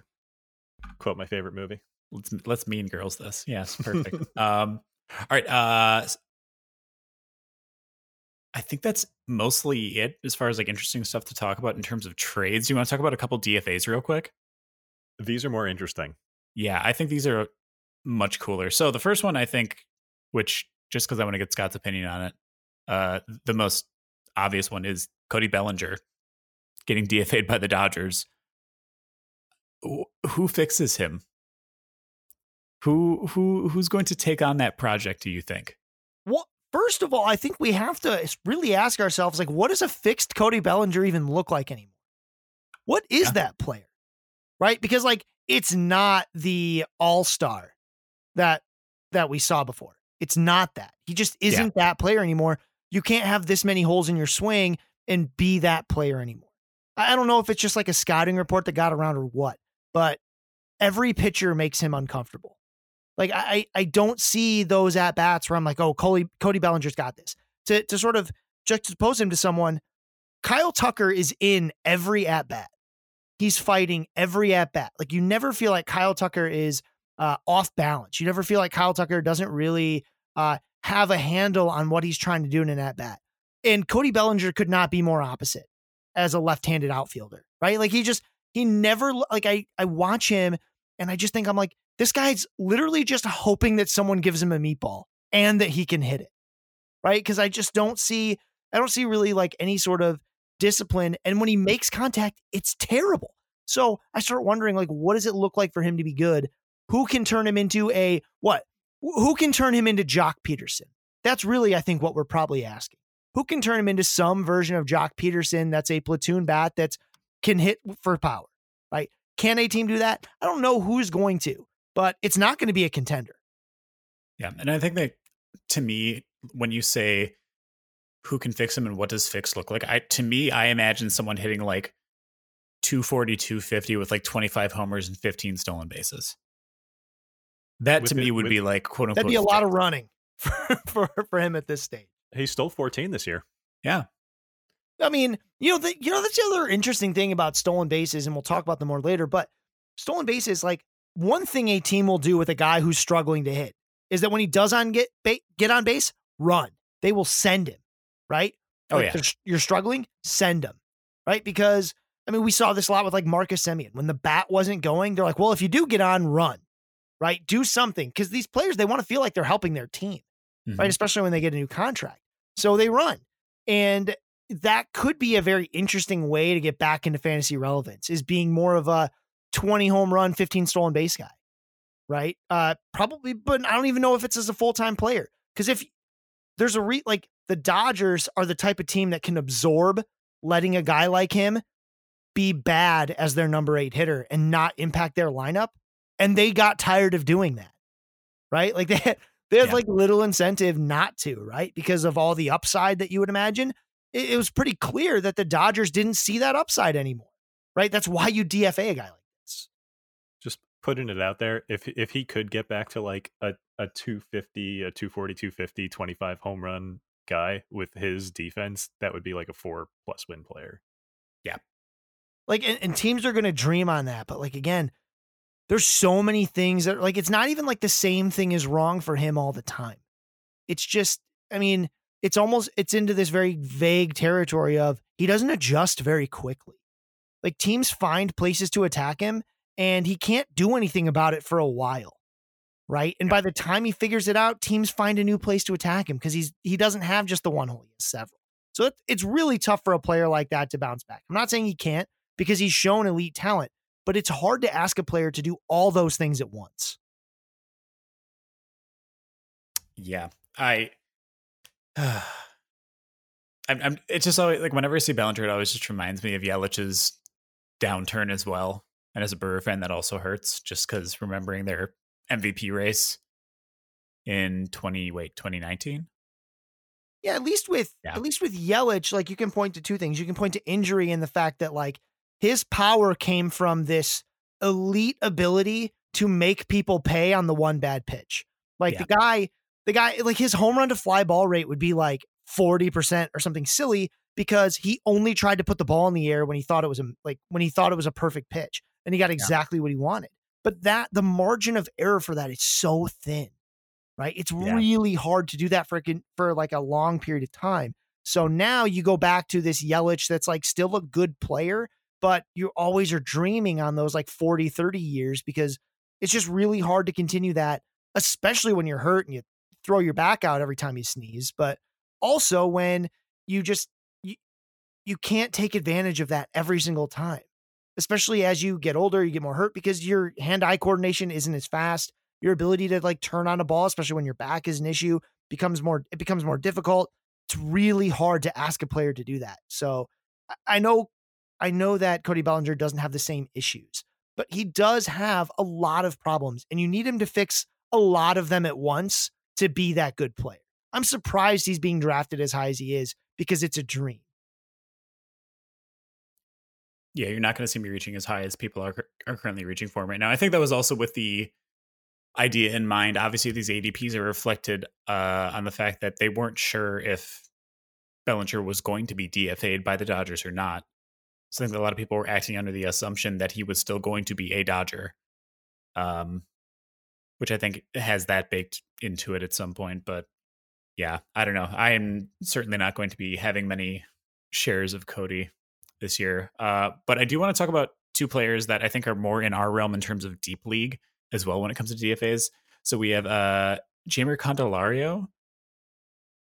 quote my favorite movie. Let's let's Mean Girls this. Yes, perfect. [LAUGHS] um, all right. Uh, I think that's mostly it as far as like interesting stuff to talk about in terms of trades. You want to talk about a couple DFAs real quick? These are more interesting. Yeah, I think these are much cooler. So the first one, I think, which just because I want to get Scott's opinion on it, uh, the most obvious one is Cody Bellinger getting DFA'd by the Dodgers. Who fixes him? Who who who's going to take on that project? Do you think? Well, first of all, I think we have to really ask ourselves like, what does a fixed Cody Bellinger even look like anymore? What is yeah. that player? Right? Because like it's not the all-star that that we saw before. It's not that. He just isn't yeah. that player anymore. You can't have this many holes in your swing and be that player anymore. I don't know if it's just like a scouting report that got around or what, but every pitcher makes him uncomfortable. Like I, I don't see those at bats where I'm like, oh, Cody, Cody Bellinger's got this. To to sort of juxtapose him to someone, Kyle Tucker is in every at bat. He's fighting every at bat. Like you never feel like Kyle Tucker is uh, off balance. You never feel like Kyle Tucker doesn't really uh, have a handle on what he's trying to do in an at bat. And Cody Bellinger could not be more opposite as a left-handed outfielder, right? Like he just he never like I I watch him and I just think I'm like this guy's literally just hoping that someone gives him a meatball and that he can hit it. Right? Because I just don't see, I don't see really like any sort of discipline. And when he makes contact, it's terrible. So I start wondering, like, what does it look like for him to be good? Who can turn him into a what? Who can turn him into Joc Pederson? That's really, I think, what we're probably asking. Who can turn him into some version of Joc Pederson that's a platoon bat that can hit for power, right? Can a team do that? I don't know who's going to but it's not going to be a contender. Yeah. And I think that to me, when you say who can fix him and what does fix look like, I to me, I imagine someone hitting like 240, 250 with like 25 homers and 15 stolen bases. That to me would be like quote unquote. That'd be a lot of running [LAUGHS] for, for, for him at this stage. He stole 14 this year. Yeah. I mean, you know, the, you know, that's the other interesting thing about stolen bases, and we'll talk about them more later. But stolen bases, like one thing a team will do with a guy who's struggling to hit is that when he does on get get on base, run. They will send him, right? Oh like yeah. You're struggling, send him, right? Because I mean, we saw this a lot with like Marcus Semien. When the bat wasn't going, they're like, well, if you do get on, run, right? Do something because these players they want to feel like they're helping their team, mm-hmm. right? Especially when they get a new contract, so they run, and that could be a very interesting way to get back into fantasy relevance. Is being more of a 20 home run, 15 stolen base guy, right? Uh, probably, but I don't even know if it's as a full time player. Because if there's a re like the Dodgers are the type of team that can absorb letting a guy like him be bad as their number eight hitter and not impact their lineup. And they got tired of doing that. Right. Like [LAUGHS] they had, had Yeah. like little incentive not to, right? Because of all the upside that you would imagine. It, it was pretty clear that the Dodgers didn't see that upside anymore. Right. That's why you DFA a guy like this. Just putting it out there. If if he could get back to like a, a 250, a 240, 250, 25 home run guy with his defense, that would be like a four plus win player. Yeah. Like, and, and teams are going to dream on that. But like, again, there's so many things that like, it's not even like the same thing is wrong for him all the time. It's just, I mean, it's almost, it's into this very vague territory of he doesn't adjust very quickly. Like teams find places to attack him and he can't do anything about it for a while. Right. And by the time he figures it out, teams find a new place to attack him because he's, he doesn't have just the one hole, he has several. So it, it's really tough for a player like that to bounce back. I'm not saying he can't because he's shown elite talent, but it's hard to ask a player to do all those things at once. Yeah, I. [SIGHS] I'm, I'm. It's just always like whenever I see Bellinger, it always just reminds me of Yelich's downturn as well. And as a Brewer fan, that also hurts just because remembering their MVP race in twenty wait twenty nineteen. Yeah, at least with Yeah. at least with Yelich, like you can point to two things. You can point to injury and the fact that like his power came from this elite ability to make people pay on the one bad pitch. Like the guy, the guy, like his home run to fly ball rate would be like 40% or something silly because he only tried to put the ball in the air when he thought it was a like when he thought it was a perfect pitch and he got exactly what he wanted. But that the margin of error for that is so thin. Right? It's Yeah. really hard to do that for for like a long period of time. So now you go back to this Yelich that's like still a good player, but you always are dreaming on those like 40, 30 years because it's just really hard to continue that, especially when you're hurt and you throw your back out every time you sneeze. But also when you just you, you can't take advantage of that every single time. Especially as you get older, you get more hurt because your hand-eye coordination isn't as fast. Your ability to like turn on a ball, especially when your back is an issue, becomes more it becomes more difficult. It's really hard to ask a player to do that. So I know I know that Cody Bellinger doesn't have the same issues, but he does have a lot of problems, and you need him to fix a lot of them at once to be that good player. I'm surprised he's being drafted as high as he is because it's a dream. Yeah, you're not going to see me reaching as high as people are are currently reaching for right now. I think that was also with the idea in mind. Obviously, these ADPs are reflected uh, on the fact that they weren't sure if Bellinger was going to be DFA'd by the Dodgers or not. So I think a lot of people were acting under the assumption that he was still going to be a Dodger, um, which I think has that baked into it at some point. But yeah, I don't know. I am certainly not going to be having many shares of Cody this year. Uh, but I do want to talk about two players that I think are more in our realm in terms of deep league as well when it comes to DFAs. So we have uh, Jeimer Candelario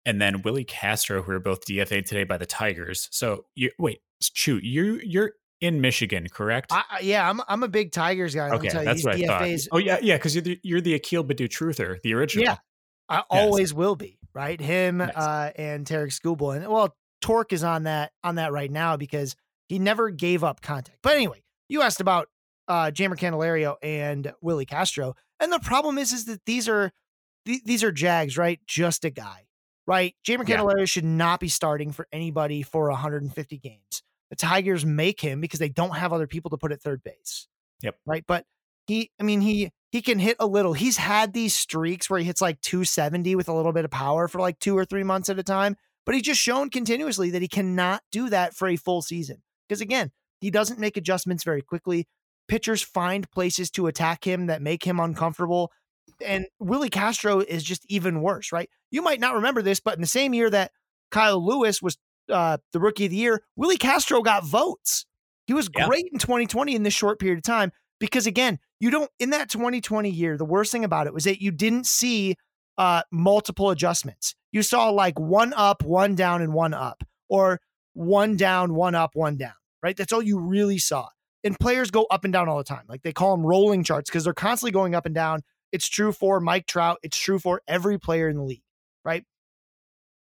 and then Willi Castro, who are both DFA'd today by the Tigers. So you wait, shoot, you you're in Michigan, correct? I, yeah, I'm I'm a big Tigers guy. Okay, tell you, that's what I thought. Oh yeah, yeah, because you're the, you're the Akil Baddoo truther, the original. Yeah. I Yes. always will be right. Him Nice. uh, and Tarik Skubal, and well, Torque is on that on that right now because he never gave up contact. But anyway, you asked about uh, Jeimer Candelario and Willie Castro, and the problem is is that these are th- these are Jags, right? Just a guy, right? Jeimer Yeah. Candelario should not be starting for anybody for 150 games. The Tigers make him because they don't have other people to put at third base. Yep. Right, but he, I mean, he he can hit a little. He's had these streaks where he hits like 270 with a little bit of power for like two or three months at a time. But he's just shown continuously that he cannot do that for a full season. Because again, he doesn't make adjustments very quickly. Pitchers find places to attack him that make him uncomfortable. And Willi Castro is just even worse, right? You might not remember this, but in the same year that Kyle Lewis was uh, the rookie of the year, Willi Castro got votes. He was Yeah. great in 2020 in this short period of time because again, you don't in that 2020 year, the worst thing about it was that you didn't see uh multiple adjustments. You saw like one up, one down, and one up, or one down, one up, one down, right? That's all you really saw. And players go up and down all the time. Like they call them rolling charts because they're constantly going up and down. It's true for Mike Trout. It's true for every player in the league, right?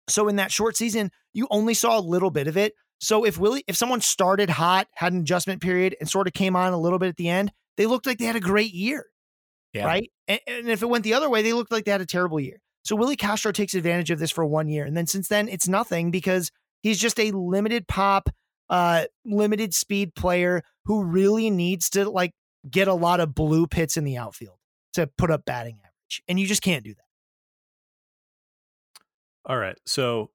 So in that short season, you only saw a little bit of it. So if Willi, if someone started hot, had an adjustment period, and sort of came on a little bit at the end, they looked like they had a great year. Yeah. Right. And, and if it went the other way, they looked like they had a terrible year. So Willi Castro takes advantage of this for one year. And then since then, it's nothing because he's just a limited pop, uh, limited speed player who really needs to like get a lot of blue pits in the outfield to put up batting average. And you just can't do that. All right. So,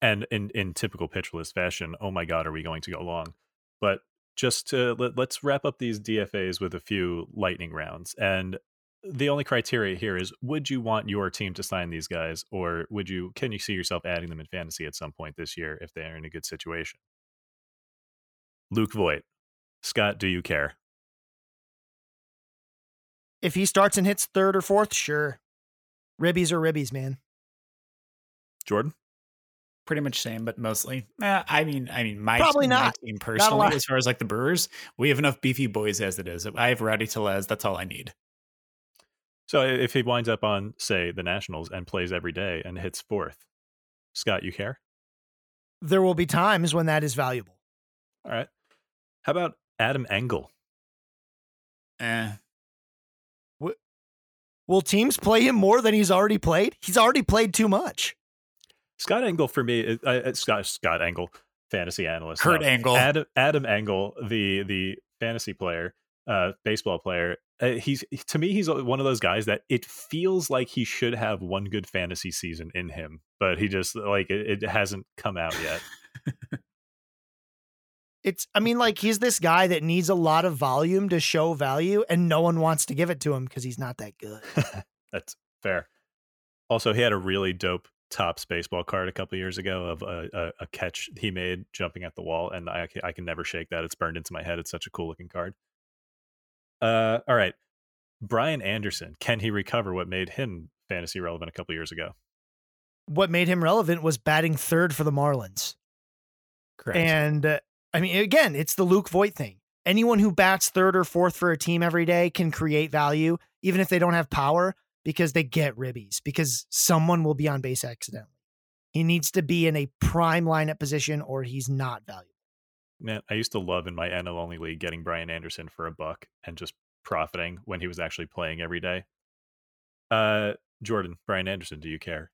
and in in typical Pitcher List fashion, oh my god, are we going to go long? But just to let, let's wrap up these DFAs with a few lightning rounds. And the only criteria here is would you want your team to sign these guys or would you can you see yourself adding them in fantasy at some point this year if they're in a good situation? Luke Voit. Scott, do you care? If he starts and hits third or fourth, sure. Ribbies or ribbies, man. Jordan? Pretty much same, but mostly. Eh, I mean, I mean, my Probably team, my not. team personally, lot. as far as like the Brewers, we have enough beefy boys as it is. I have Rowdy Tellez. That's all I need. So if he winds up on, say, the Nationals and plays every day and hits fourth, Scott, you care? There will be times when that is valuable. All right. How about Adam Engel? Eh. Will teams play him more than he's already played? He's already played too much. Scott Engel for me, uh, uh, Scott Scott Engel, fantasy analyst. Kurt no. Angle. Adam Adam Engel, the the fantasy player, uh, baseball player. Uh, he's to me, he's one of those guys that it feels like he should have one good fantasy season in him, but he just like it, it hasn't come out yet. [LAUGHS] It's, I mean, like he's this guy that needs a lot of volume to show value, and no one wants to give it to him because he's not that good. [LAUGHS] That's fair. Also, he had a really dope Topps baseball card a couple years ago of a, a, a catch he made jumping at the wall, and I, I can never shake that. It's burned into my head. It's such a cool looking card. Uh, all right, Brian Anderson. Can he recover what made him fantasy relevant a couple years ago? What made him relevant was batting third for the Marlins. Correct. And uh, I mean, again, it's the Luke Voit thing. Anyone who bats third or fourth for a team every day can create value, even if they don't have power, because they get ribbies, because someone will be on base accidentally. He needs to be in a prime lineup position or he's not valuable. Man, I used to love in my NL only league getting Brian Anderson for a buck and just profiting when he was actually playing every day. Uh, Jordan, Brian Anderson, do you care?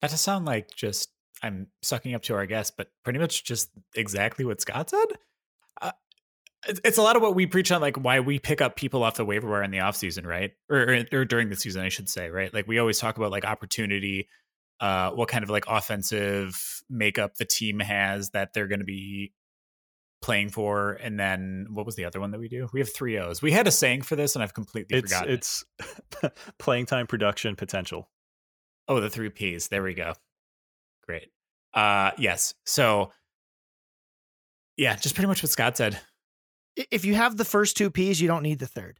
Not to sound like just I'm sucking up to our guest, but pretty much just exactly what Scott said. Uh, it's, it's a lot of what we preach on, like why we pick up people off the waiver wire in the off season, right? Or, or, or during the season, I should say, right? Like we always talk about like opportunity, uh, what kind of like offensive makeup the team has that they're going to be playing for, and then what was the other one that we do? We have three O's. We had a saying for this, and I've completely It's forgotten. it's [LAUGHS] playing time, production, potential. Oh, the three P's. There we go. Great. Uh yes. So yeah, just pretty much what Scott said. If you have the first two P's, you don't need the third,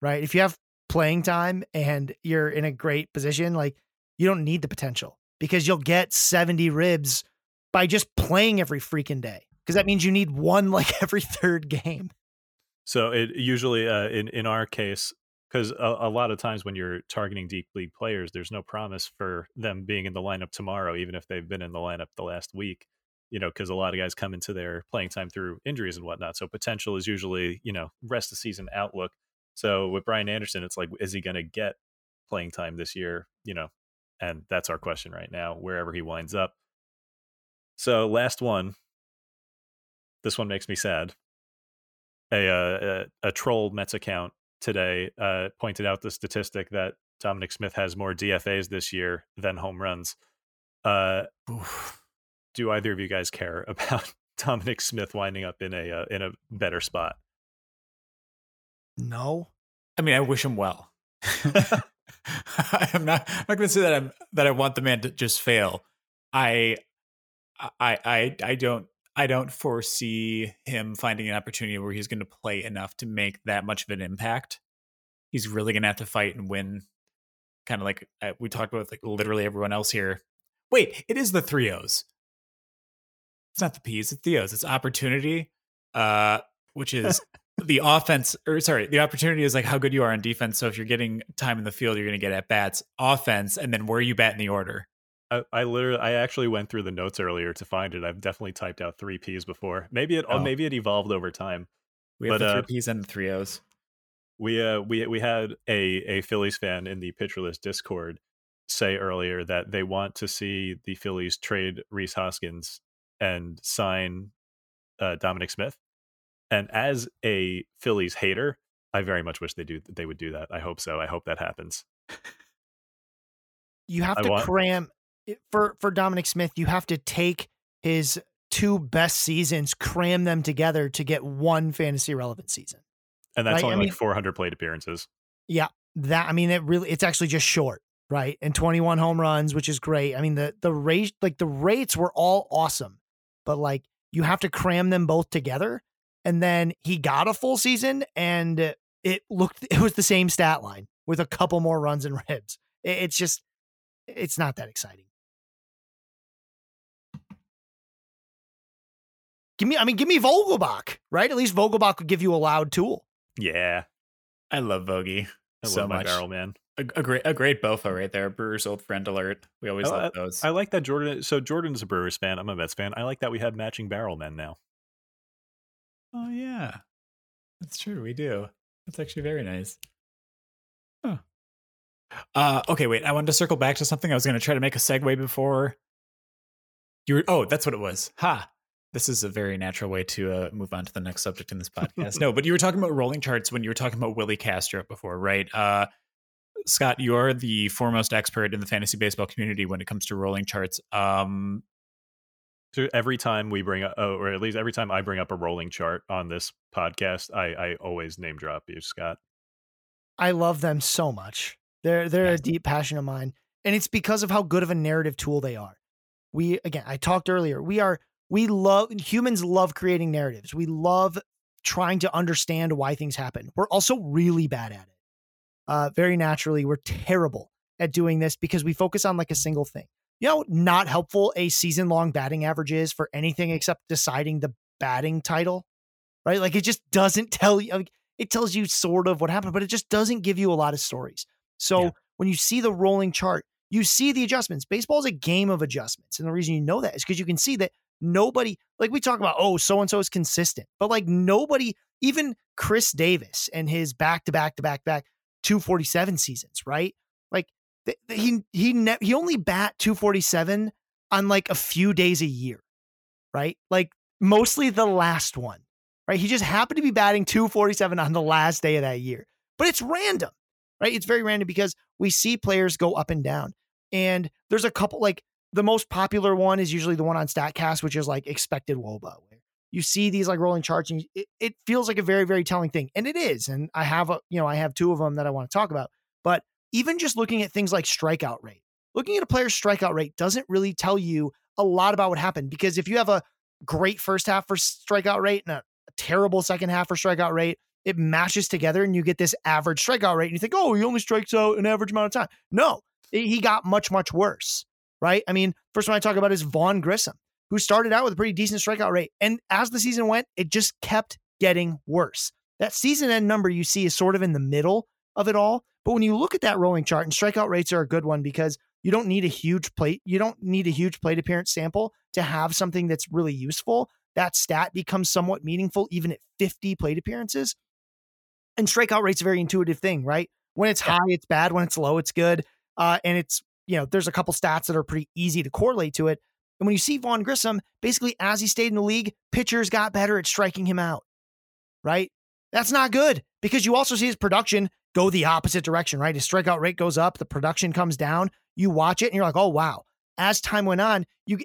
right? If you have playing time and you're in a great position, like you don't need the potential because you'll get 70 ribs by just playing every freaking day. Because that means you need one like [LAUGHS] every third game. So it usually uh, in in our case, because a, a lot of times when you're targeting deep league players, there's no promise for them being in the lineup tomorrow, even if they've been in the lineup the last week. You know, because a lot of guys come into their playing time through injuries and whatnot. So potential is usually you know rest of season outlook. So with Brian Anderson, it's like, is he going to get playing time this year? You know, and that's our question right now, wherever he winds up. So last one. This one makes me sad a, uh, a a troll Mets account today uh, pointed out the statistic that Dominic Smith has more DFAs this year than home runs. Uh, do either of you guys care [LAUGHS] about Dominic Smith winding up in a uh, in a better spot? No. I mean, I wish him well. [LAUGHS] I'm not I'm not gonna say that I'm that I want the man to just fail. I I I I don't I don't foresee him finding an opportunity where he's gonna play enough to make that much of an impact. He's really gonna have to fight and win. Kind of like uh, we talked about like literally everyone else here. Wait, it is the three O's. It's not the P's, it's the O's. It's opportunity, uh, which is [LAUGHS] the offense, or sorry, the opportunity is like how good you are on defense. So if you're getting time in the field, you're going to get at bats. Offense, and then where you bat in the order. I, I, literally, I actually went through the notes earlier to find it. I've definitely typed out three P's before. Maybe it, oh. maybe it evolved over time. We have but, the three uh, P's and the three O's. We uh we we had a a Phillies fan in the Pitcher List Discord say earlier that they want to see the Phillies trade Rhys Hoskins and sign uh, Dominic Smith. And as a Phillies hater, I very much wish they do they would do that. I hope so. I hope that happens. [LAUGHS] You have I to want- cram for for Dominic Smith. You have to take his two best seasons, cram them together to get one fantasy relevant season. And that's right? only I like mean, 400 plate appearances. Yeah, that I mean, it really it's actually just short right? And 21 home runs, which is great. I mean, the the rate like the rates were all awesome, but like you have to cram them both together. And then he got a full season and it looked it was the same stat line with a couple more runs and [LAUGHS] ribs. It's just it's not that exciting. Give me, I mean, give me Vogelbach, right? At least Vogelbach would give you a loud tool. Yeah. I love Vogie I so love much. barrel man. A, a, great, a great Bofo right there. Brewers old friend alert. We always I, love those. I, like that Jordan. So Jordan's a Brewers fan. I'm a Mets fan. I like that we have matching barrel men now. Oh yeah, that's true. We do. That's actually very nice. Huh. Uh, okay, wait. I wanted to circle back to something. I was going to try to make a segue before you were. Oh, that's what it was. Ha. This is a very natural way to uh, move on to the next subject in this [LAUGHS] podcast. no, but you were talking about rolling charts when you were talking about Willi Castro before, right? Uh, Scott, you're the foremost expert in the fantasy baseball community when it comes to rolling charts. Um, so every time we bring up, oh, or at least every time I bring up a rolling chart on this podcast, I, I always name drop you, Scott. I love them so much. They're they're yes. a deep passion of mine, and it's because of how good of a narrative tool they are. We again, I talked earlier. We are we love humans love creating narratives. We love trying to understand why things happen. We're also really bad at it uh, very naturally, we're terrible at doing this because we focus on like a single thing. You know, not helpful a season long batting average is for anything except deciding the batting title, right? Like it just doesn't tell you, like, it tells you sort of what happened, but it just doesn't give you a lot of stories. So yeah. when you see the rolling chart, you see the adjustments. Baseball is a game of adjustments. And the reason you know that is because you can see that nobody, like we talk about, oh, so and so is consistent, but like nobody, even Chris Davis and his back to back to back back, 247 seasons, right? Like th- th- he he ne- he only bat 247 on like a few days a year, right? Like mostly the last one, right? He just happened to be batting 247 on the last day of that year. But it's random, right? It's very random because we see players go up and down. And there's a couple like the most popular one is usually the one on StatCast, which is like expected WOBA, you see these like rolling charts and it, it feels like a very very telling thing and it is and i have a you know i have two of them that i want to talk about but even just looking at things like strikeout rate looking at a player's strikeout rate doesn't really tell you a lot about what happened because if you have a great first half for strikeout rate and a, a terrible second half for strikeout rate it matches together and you get this average strikeout rate and you think oh he only strikes out an average amount of time. No he got much much worse right i mean first one i talk about is vaughn grissom who started out with a pretty decent strikeout rate. And as the season went, it just kept getting worse. That season end number you see is sort of in the middle of it all. But when you look at that rolling chart, and strikeout rates are a good one because you don't need a huge plate, you don't need a huge plate appearance sample to have something that's really useful. That stat becomes somewhat meaningful even at 50 plate appearances. And strikeout rate's a very intuitive thing, right? When it's high, it's bad. When it's low, it's good. Uh, and it's, you know, there's a couple stats that are pretty easy to correlate to it. And when you see Vaughn Grissom, basically as he stayed in the league, pitchers got better at striking him out, right? That's not good because you also see his production go the opposite direction, right? His strikeout rate goes up, the production comes down. You watch it and you're like, oh, wow. As time went on, you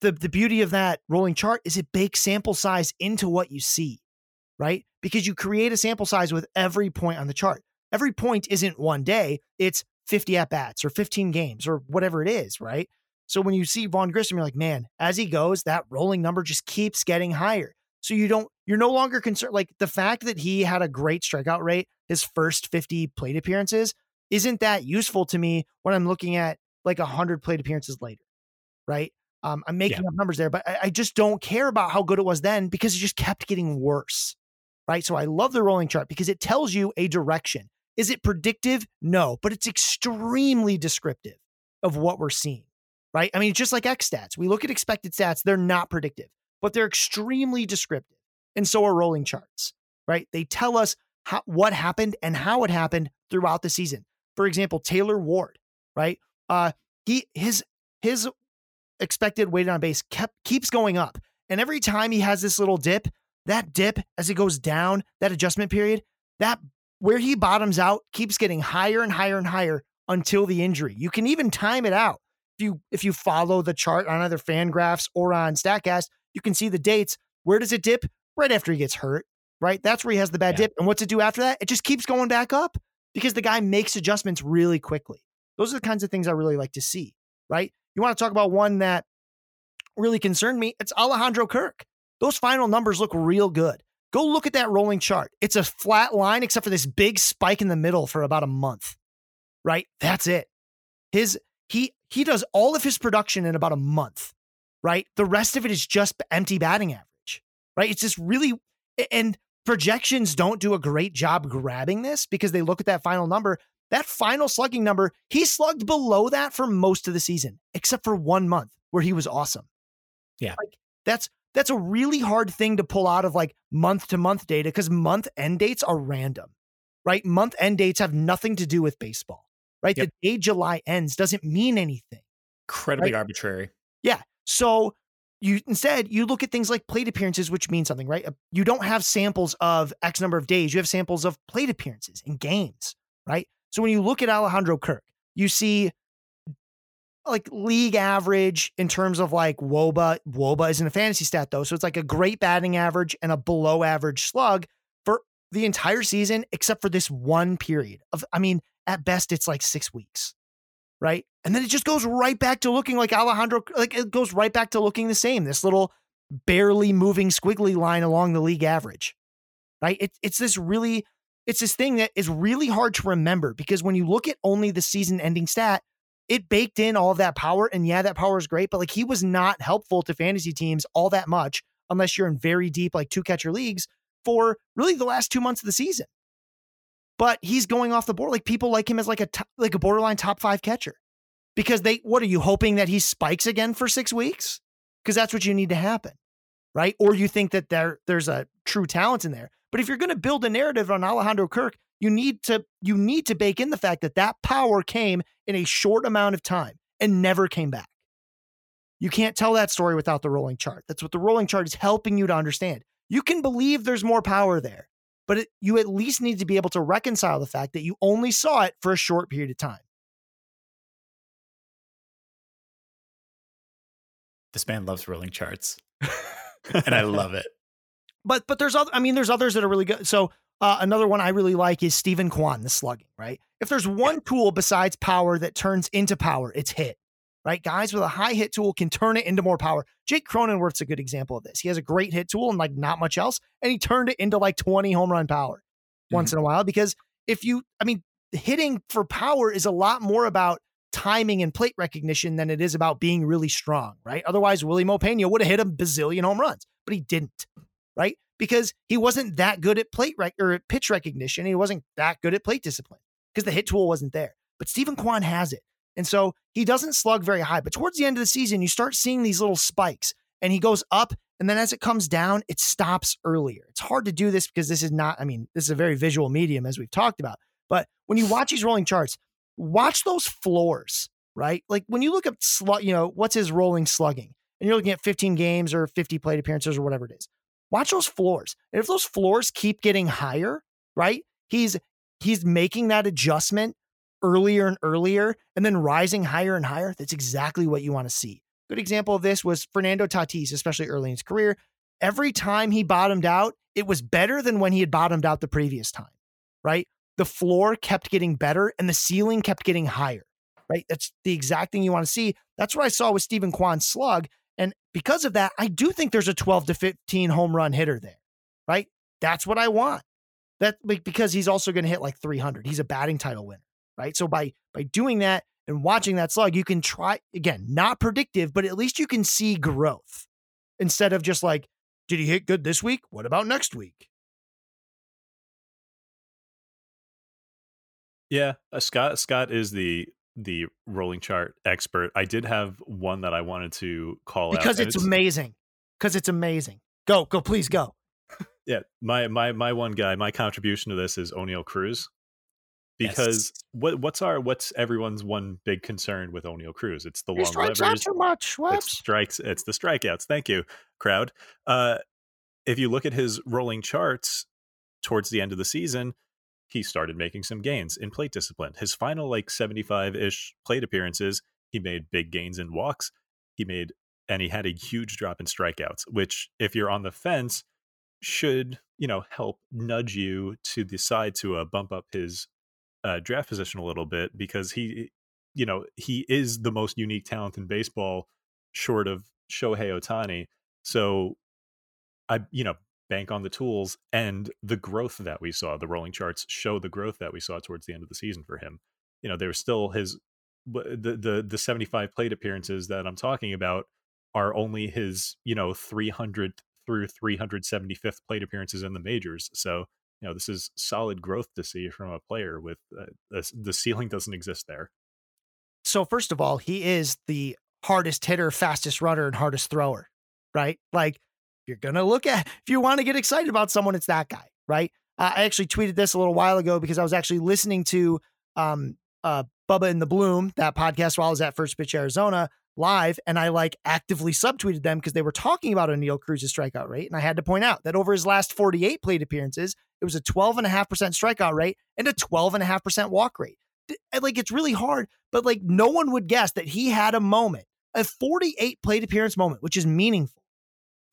the, the beauty of that rolling chart is it bakes sample size into what you see, right? Because you create a sample size with every point on the chart. Every point isn't one day, it's 50 at bats or 15 games or whatever it is, right? So when you see Vaughn Grissom, you're like, man, as he goes, that rolling number just keeps getting higher. So you don't, you're no longer concerned. Like the fact that he had a great strikeout rate his first 50 plate appearances isn't that useful to me when I'm looking at like 100 plate appearances later, right? Um, I'm making yeah. up numbers there, but I, I just don't care about how good it was then because it just kept getting worse. right? So I love the rolling chart because it tells you a direction. Is it predictive? No, but it's extremely descriptive of what we're seeing, right? I mean, just like X stats. We look at expected stats, they're not predictive, but they're extremely descriptive. And so are rolling charts, right? They tell us how, what happened and how it happened throughout the season. For example, Taylor Ward, right? Uh, he his his expected weighted on base kept keeps going up, and every time he has this little dip, that dip as it goes down, that adjustment period, that where he bottoms out keeps getting higher and higher and higher until the injury. You can even time it out. If you if you follow the chart on either FanGraphs or on Statcast, you can see the dates. Where does it dip? Right after he gets hurt, right? That's where he has the bad yeah. dip. And what's it do after that? It just keeps going back up because the guy makes adjustments really quickly. Those are the kinds of things I really like to see, right? You want to talk about one that really concerned me? It's Alejandro Kirk. Those final numbers look real good. Go look at that rolling chart. It's a flat line except for this big spike in the middle for about a month. Right? That's it. His he he does all of his production in about a month. Right? The rest of it is just empty batting average. Right? It's just really and projections don't do a great job grabbing this because they look at that final number. That final slugging number, he slugged below that for most of the season, except for one month where he was awesome. Yeah. Like, that's that's a really hard thing to pull out of like month to month data because month end dates are random, right? Month end dates have nothing to do with baseball, right? Yep. The day July ends doesn't mean anything. Incredibly right? arbitrary. Yeah. So you instead you look at things like plate appearances, which means something, right? Uh, you don't have samples of X number of days. You have samples of plate appearances and games, right? So when you look at Alejandro Kirk, you see like league average in terms of like woba woba isn't a fantasy stat though so it's like a great batting average and a below average slug for the entire season except for this one period of i mean at best it's like six weeks right? And then it just goes right back to looking like alejandro like it goes right back to looking the same this little barely moving squiggly line along the league average right? It, it's this really it's this thing that is really hard to remember because when you look at only the season ending stat it baked in all of that power. And yeah, that power is great, but like he was not helpful to fantasy teams all that much unless you're in very deep, like two catcher leagues for really the last two months of the season. But he's going off the board. Like people like him as like a top, like a borderline top five catcher because they, what are you hoping that he spikes again for six weeks? Because that's what you need to happen. Right. Or you think that there, there's a true talent in there. But if you're going to build a narrative on Alejandro Kirk, you need to you need to bake in the fact that that power came in a short amount of time and never came back. You can't tell that story without the rolling chart. That's what the rolling chart is helping you to understand. You can believe there's more power there, but it, you at least need to be able to reconcile the fact that you only saw it for a short period of time. This man loves rolling charts, [LAUGHS] and I love it. But but there's other. I mean, there's others that are really good. So uh, another one I really like is Steven Kwan, the slugging, right? If there's one tool besides power that turns into power, it's hit, right? Guys with a high hit tool can turn it into more power. Jake Cronenworth's a good example of this. He has a great hit tool and like not much else, and he turned it into like 20 home run power mm-hmm. once in a while because if you, I mean, hitting for power is a lot more about timing and plate recognition than it is about being really strong, right? Otherwise, Wily Mo Peña would have hit a bazillion home runs, but he didn't, right? Because he wasn't that good at plate rec- or pitch recognition. He wasn't that good at plate discipline because the hit tool wasn't there. But Steven Kwan has it. And so he doesn't slug very high. But towards the end of the season, you start seeing these little spikes and he goes up. And then as it comes down, it stops earlier. It's hard to do this because this is not, I mean, this is a very visual medium as we've talked about. But when you watch these rolling charts, watch those floors, right? Like when you look at slug, you know, what's his rolling slugging? And you're looking at 15 games or 50 plate appearances or whatever it is watch those floors. And if those floors keep getting higher, right? He's he's making that adjustment earlier and earlier and then rising higher and higher. That's exactly what you want to see. Good example of this was Fernando Tatis, especially early in his career. Every time he bottomed out, it was better than when he had bottomed out the previous time, right? The floor kept getting better and the ceiling kept getting higher, right? That's the exact thing you want to see. That's what I saw with Steven Kwan's slug. And because of that, I do think there's a 12 to 15 home run hitter there, right? That's what I want. That because he's also going to hit like 300. He's a batting title winner, right? So by by doing that and watching that slug, you can try again, not predictive, but at least you can see growth instead of just like, did he hit good this week? What about next week? Yeah, uh, Scott Scott is the the rolling chart expert. I did have one that I wanted to call because out it's, it's amazing. Because it's amazing. Go, go, please go. yeah, my my my one guy, my contribution to this is Oneil Cruz. Because yes. what what's our what's everyone's one big concern with Oneil Cruz? It's the he long strikes levers. Out too much. What? It's strikes. It's the strikeouts. Thank you, crowd. Uh, if you look at his rolling charts towards the end of the season, he started making some gains in plate discipline. His final like 75 ish plate appearances, he made big gains in walks. He made, and he had a huge drop in strikeouts, which, if you're on the fence, should, you know, help nudge you to decide to uh, bump up his uh, draft position a little bit because he, you know, he is the most unique talent in baseball short of Shohei Ohtani. So I, you know, bank on the tools and the growth that we saw. The rolling charts show the growth that we saw towards the end of the season for him. You know, there was still his the the the 75 plate appearances that I'm talking about are only his, you know, 300 through 375th plate appearances in the majors. So, you know, this is solid growth to see from a player with uh, the, the ceiling doesn't exist there. So, first of all, he is the hardest hitter, fastest runner, and hardest thrower, right? Like you're going to look at, if you want to get excited about someone, it's that guy, right? I actually tweeted this a little while ago because I was actually listening to um, uh, Bubba in the Bloom, that podcast while I was at First Pitch Arizona live, and I like actively subtweeted them because they were talking about Oneil Cruz's strikeout rate. And I had to point out that over his last 48 plate appearances, it was a 12.5% strikeout rate and a 12.5% walk rate. Like it's really hard, but like no one would guess that he had a moment, a 48 plate appearance moment, which is meaningful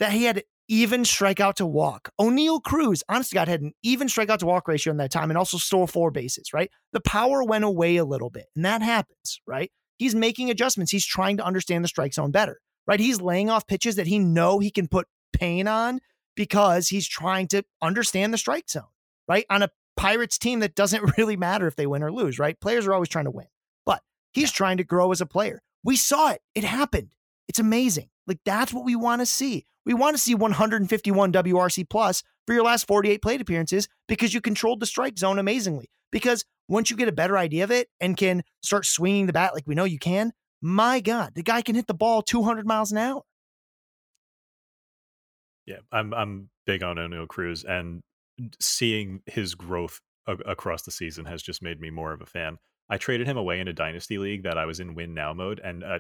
that he had even strikeout to walk. Oneil Cruz, honestly, God had an even strikeout to walk ratio in that time and also stole four bases, right? The power went away a little bit, and that happens, right? He's making adjustments. He's trying to understand the strike zone better, right? He's laying off pitches that he know he can put pain on because he's trying to understand the strike zone, right? On a Pirates team that doesn't [LAUGHS] really matter if they win or lose, right? Players are always trying to win, but he's trying to grow as a player. We saw it. It happened. It's amazing. Like that's what we want to see. We want to see 151 WRC plus for your last 48 plate appearances because you controlled the strike zone amazingly. Because once you get a better idea of it and can start swinging the bat like we know you can, my God, the guy can hit the ball 200 miles an hour. Yeah, I'm I'm big on Oneil Cruz, and seeing his growth a- across the season has just made me more of a fan. I traded him away in a dynasty league that I was in win now mode, and uh,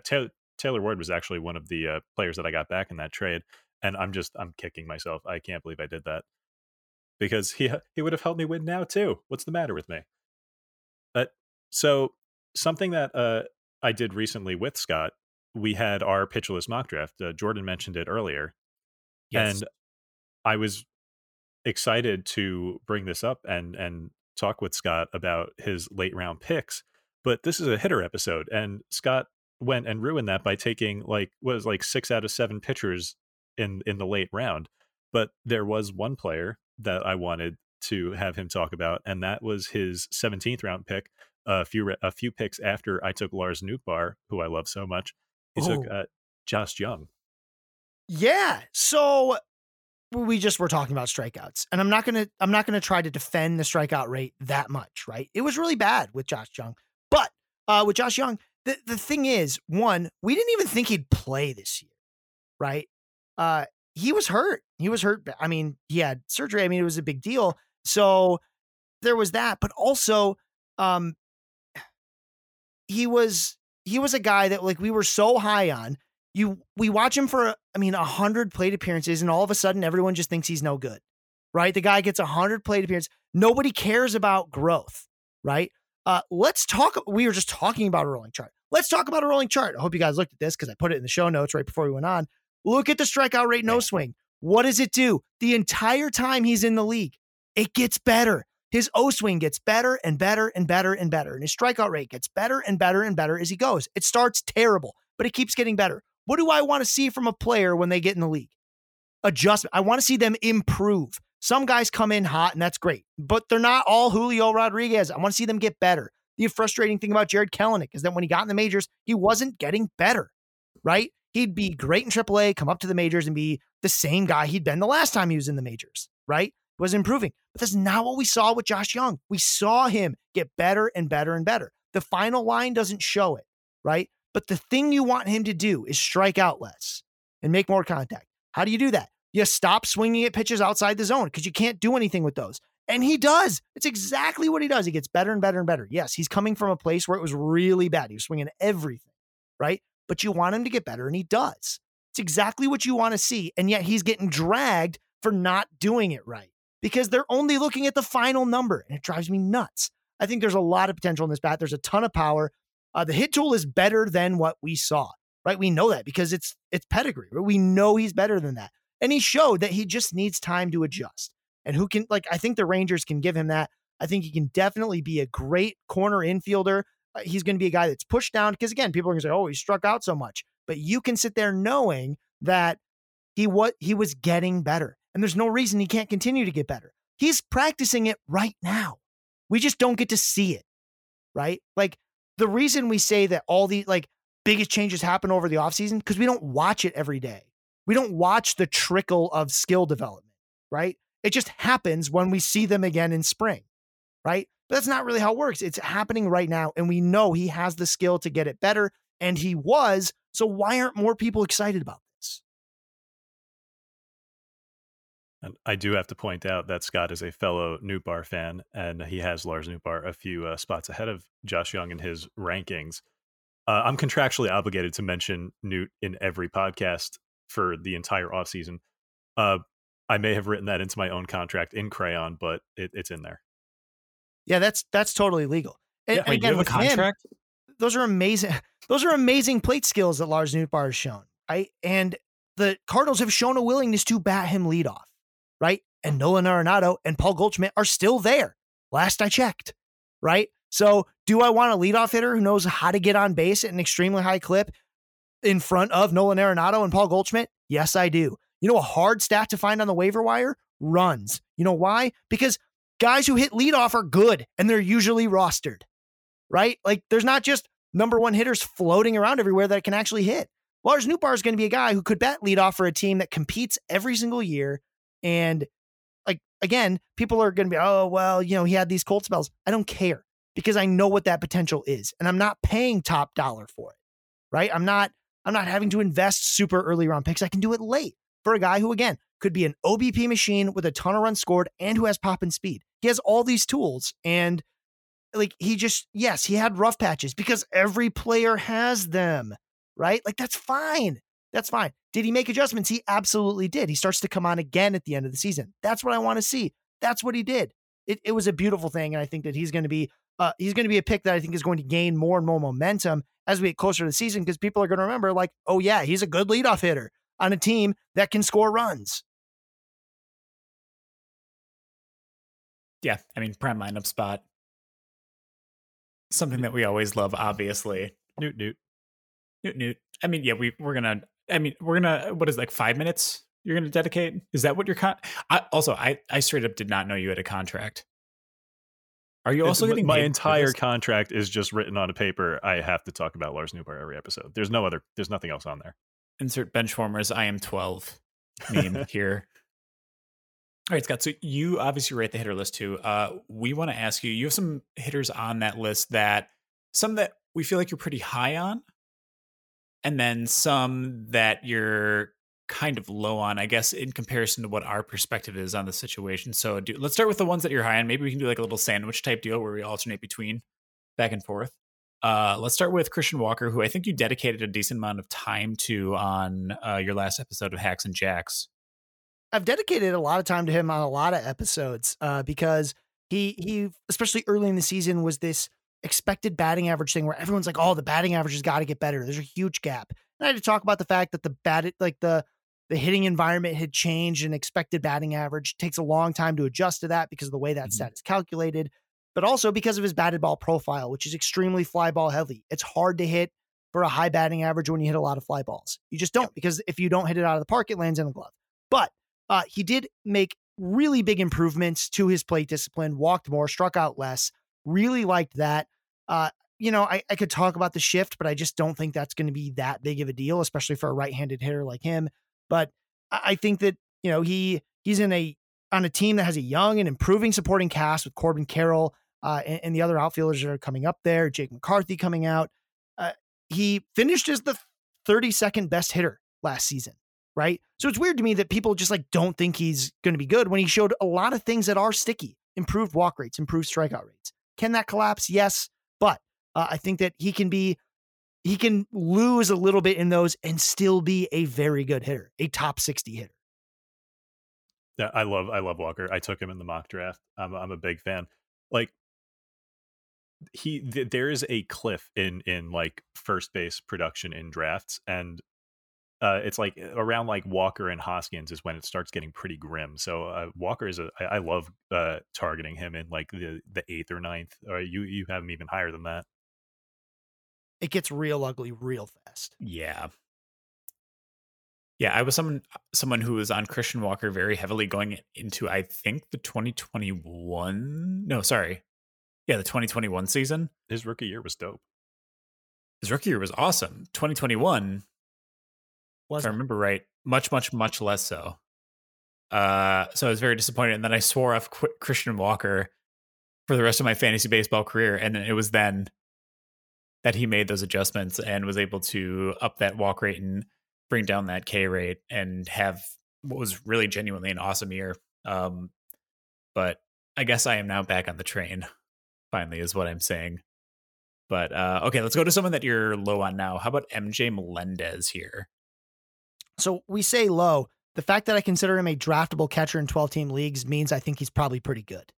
Taylor Ward was actually one of the uh, players that I got back in that trade, and I'm just I'm kicking myself. I can't believe I did that because he he would have helped me win now too. What's the matter with me? But so something that uh, I did recently with Scott, we had our Pitcher List mock draft. Uh, Jordan mentioned it earlier, yes. and I was excited to bring this up and and talk with Scott about his late round picks. But this is a hitter episode, and Scott went and ruined that by taking like was like six out of seven pitchers in in the late round. But there was one player that I wanted to have him talk about, and that was his 17th round pick. A few a few picks after I took Lars Nootbaar, who I love so much. He took uh, Josh Jung. Yeah. So we just were talking about strikeouts, and I'm not gonna I'm not gonna try to defend the strikeout rate that much. Right? It was really bad with Josh Jung, but uh, with Josh Jung, the, the thing is, one, we didn't even think he'd play this year, right? Uh, he was hurt. He was hurt. I mean, he had surgery. I mean, it was a big deal. So there was that, but also, um, he was he was a guy that like we were so high on. You we watch him for I mean a hundred plate appearances, and all of a sudden everyone just thinks he's no good, right? The guy gets a hundred plate appearances. Nobody cares about growth, right? Uh, let's talk. We were just talking about a rolling chart. Let's talk about a rolling chart. I hope you guys looked at this because I put it in the show notes right before we went on. Look at the strikeout rate, no swing. What does it do? The entire time he's in the league, it gets better. His O swing gets better and better and better and better. And his strikeout rate gets better and better and better as he goes. It starts terrible, but it keeps getting better. What do I want to see from a player when they get in the league? Adjustment. I want to see them improve. Some guys come in hot, and that's great, but they're not all Julio Rodriguez. I want to see them get better. The frustrating thing about Jarred Kelenic is that when he got in the majors, he wasn't getting better, right? He'd be great in AAA, come up to the majors, and be the same guy he'd been the last time he was in the majors, right? was improving. But that's not what we saw with Josh Jung. We saw him get better and better and better. The final line doesn't show it, right? But the thing you want him to do is strike out less and make more contact. How do you do that? You stop swinging at pitches outside the zone because you can't do anything with those. And he does. It's exactly what he does. He gets better and better and better. Yes, he's coming from a place where it was really bad. He was swinging everything, right? But you want him to get better, and he does. It's exactly what you want to see. And yet he's getting dragged for not doing it right because they're only looking at the final number, and it drives me nuts. I think there's a lot of potential in this bat. There's a ton of power. Uh, the hit tool is better than what we saw, right? We know that because it's it's pedigree. Right? We know he's better than that, and he showed that he just needs time to adjust. And who can like? I think the Rangers can give him that. I think he can definitely be a great corner infielder. Uh, he's going to be a guy that's pushed down because again, people are going to say, "Oh, he struck out so much," but you can sit there knowing that he what he was getting better, and there's no reason he can't continue to get better. He's practicing it right now. We just don't get to see it, right? Like the reason we say that all the like biggest changes happen over the offseason because we don't watch it every day. We don't watch the trickle of skill development, right? It just happens when we see them again in spring, right? But that's not really how it works. It's happening right now. And we know he has the skill to get it better. And he was. So why aren't more people excited about this? And I do have to point out that Scott is a fellow Nootbaar fan, and he has Lars Nootbaar a few uh, spots ahead of Josh Jung in his rankings. Uh, I'm contractually obligated to mention Newt in every podcast for the entire offseason. Uh, I may have written that into my own contract in crayon, but it, it's in there. Yeah, that's that's totally legal. And, yeah, wait, again, contract? Him, those are amazing. [LAUGHS] Those are amazing plate skills that Lars Nootbaar has shown, right? And the Cardinals have shown a willingness to bat him leadoff right? And Nolan Arenado and Paul Goldschmidt are still there. Last I checked, right? So, do I want a leadoff hitter who knows how to get on base at an extremely high clip in front of Nolan Arenado and Paul Goldschmidt? Yes, I do. You know, a hard stat to find on the waiver wire runs. You know why? Because guys who hit leadoff are good and they're usually rostered, right? Like, there's not just number one hitters floating around everywhere that can actually hit. Lars Nootbaar is going to be a guy who could bat leadoff for a team that competes every single year and like again, people are going to be, oh well, you know, he had these cold spells. I don't care because I know what that potential is, and I'm not paying top dollar for it. Right? I'm not. I'm not having to invest super early round picks. I can do it late for a guy who again could be an OBP machine with a ton of runs scored and who has pop and speed. He has all these tools and like he just yes, he had rough patches because every player has them, right? Like that's fine. That's fine. Did he make adjustments? He absolutely did. He starts to come on again at the end of the season. That's what I want to see. That's what he did. It, it was a beautiful thing, and I think that he's going to be uh, he's going to be a pick that I think is going to gain more and more momentum as we get closer to the season because people are going to remember, like, oh yeah, he's a good leadoff hitter on a team that can score runs. Yeah, I mean, prime lineup spot. Something that we always love, obviously. Newt, Newt. Newt, Newt. I mean, yeah, we we're gonna I mean, we're gonna what is it, like five minutes? You're gonna dedicate? Is that what your con? I, also, I I straight up did not know you had a contract. Are you also it's, getting my entire contract is just written on a paper? I have to talk about Lars Nootbaar every episode. There's no other. There's nothing else on there. Insert benchwarmers. I am twelve meme [LAUGHS] here. All right, Scott. So you obviously write the hitter list too. Uh, we want to ask you. You have some hitters on that list that some that we feel like you're pretty high on, and then some that you're kind of low on, I guess, in comparison to what our perspective is on the situation. So do, let's start with the ones that you're high on. Maybe we can do like a little sandwich type deal where we alternate between back and forth. Uh, let's start with Christian Walker, who I think you dedicated a decent amount of time to on uh, your last episode of Hacks and Jacks. I've dedicated a lot of time to him on a lot of episodes uh, because he he especially early in the season was this expected batting average thing where everyone's like, oh, the batting average has got to get better. There's a huge gap. And I had to talk about the fact that the bat, like the the hitting environment had changed and expected batting average takes a long time to adjust to that because of the way that mm-hmm. stat is calculated, but also because of his batted ball profile, which is extremely fly ball heavy. It's hard to hit for a high batting average when you hit a lot of fly balls. You just don't because if you don't hit it out of the park, it lands in the glove. But uh, he did make really big improvements to his plate discipline, walked more, struck out less. Really liked that. Uh, you know, I, I could talk about the shift, but I just don't think that's going to be that big of a deal, especially for a right-handed hitter like him. But I, I think that you know he he's in a on a team that has a young and improving supporting cast with Corbin Carroll uh, and, and, the other outfielders that are coming up there, Jake McCarthy coming out. Uh, he finished as the 32nd best hitter last season, right? So it's weird to me that people just like don't think he's going to be good when he showed a lot of things that are sticky, improved walk rates, improved strikeout rates. Can that collapse? Yes, but uh, I think that he can be he can lose a little bit in those and still be a very good hitter, a top 60 hitter. Yeah, I love I love Walker. I took him in the mock draft. I'm I'm a big fan. Like he th- there is a cliff in in like first base production in drafts and uh, it's like around like Walker and Hoskins is when it starts getting pretty grim. So uh, Walker is a I, I love uh, targeting him in like the the eighth or ninth. Or you you have him even higher than that. It gets real ugly real fast. Yeah, yeah. I was someone someone who was on Christian Walker very heavily going into I think the 2021. No, sorry, yeah, the 2021 season. His rookie year was dope. His rookie year was awesome. 2021, was if I remember right, much, much, much less so. Uh, so I was very disappointed, and then I swore off Qu- Christian Walker for the rest of my fantasy baseball career, and then it was then that he made those adjustments and was able to up that walk rate and bring down that K rate and have what was really genuinely an awesome year. Um, but I guess I am now back on the train finally is what I'm saying. But uh, okay, let's go to someone that you're low on now. How about MJ Melendez here? So we say low. The fact that I consider him a draftable catcher in 12 team leagues means I think he's probably pretty good,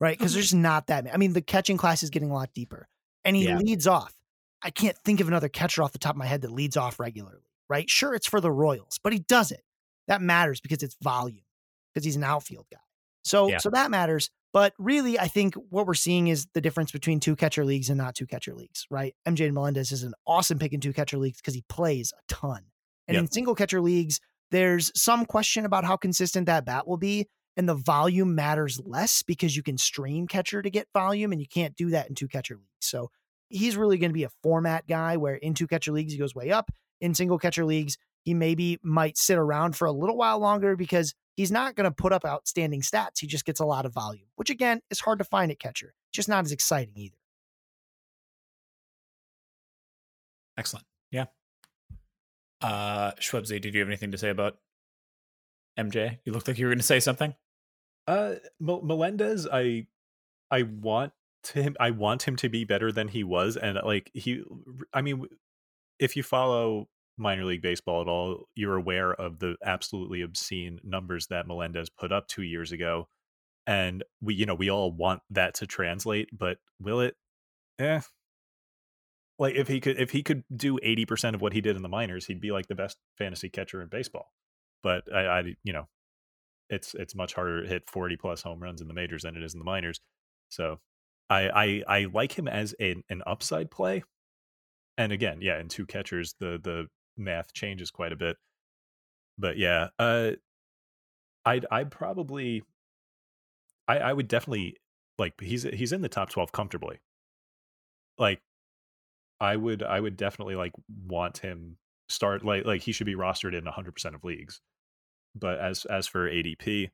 right? Because mm-hmm. there's not that many. I mean, the catching class is getting a lot deeper and he yeah. leads off. I can't think of another catcher off the top of my head that leads off regularly, right? Sure, it's for the Royals, but he does it. That matters because it's volume, because he's an outfield guy. So, yeah. so that matters. But really, I think what we're seeing is the difference between two catcher leagues and not two catcher leagues, right? MJ Melendez is an awesome pick in two catcher leagues because he plays a ton. And yep. in single catcher leagues, there's some question about how consistent that bat will be. And the volume matters less because you can stream catcher to get volume and you can't do that in two catcher leagues. So he's really going to be a format guy where in two catcher leagues, he goes way up. In single catcher leagues, he maybe might sit around for a little while longer because he's not going to put up outstanding stats. He just gets a lot of volume, which again is hard to find at catcher. Just not as exciting either. Excellent. Yeah. Uh Schwebzy, did you have anything to say about MJ? You looked like you were going to say something. Uh M- Melendez, I I want him I want him to be better than he was and like he I mean if you follow minor league baseball at all, you're aware of the absolutely obscene numbers that Melendez put up two years ago. And we, you know, we all want that to translate, but will it? Eh. Like if he could, if he could do eighty percent of what he did in the minors, he'd be like the best fantasy catcher in baseball. But I, I, you know, it's it's much harder to hit forty plus home runs in the majors than it is in the minors. So I I, I like him as an, upside play. And again, yeah, in two catchers, the the math changes quite a bit. But yeah, uh, I'd I'd probably I I would definitely like he's he's in the top twelve comfortably. Like I would I would definitely like want him start like like he should be rostered in 100% of leagues. But as as for ADP,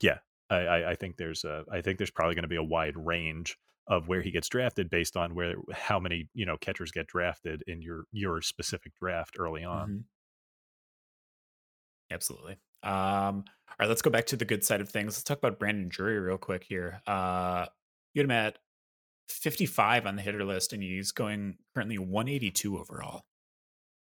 yeah, I I, I think there's a I think there's probably going to be a wide range of where he gets drafted based on where how many you know catchers get drafted in your your specific draft early on. Mm-hmm. Absolutely. Um, all right, let's go back to the good side of things. Let's talk about Brandon Drury real quick here. Uh, you had him at 55 on the hitter list, and he's going currently 182 overall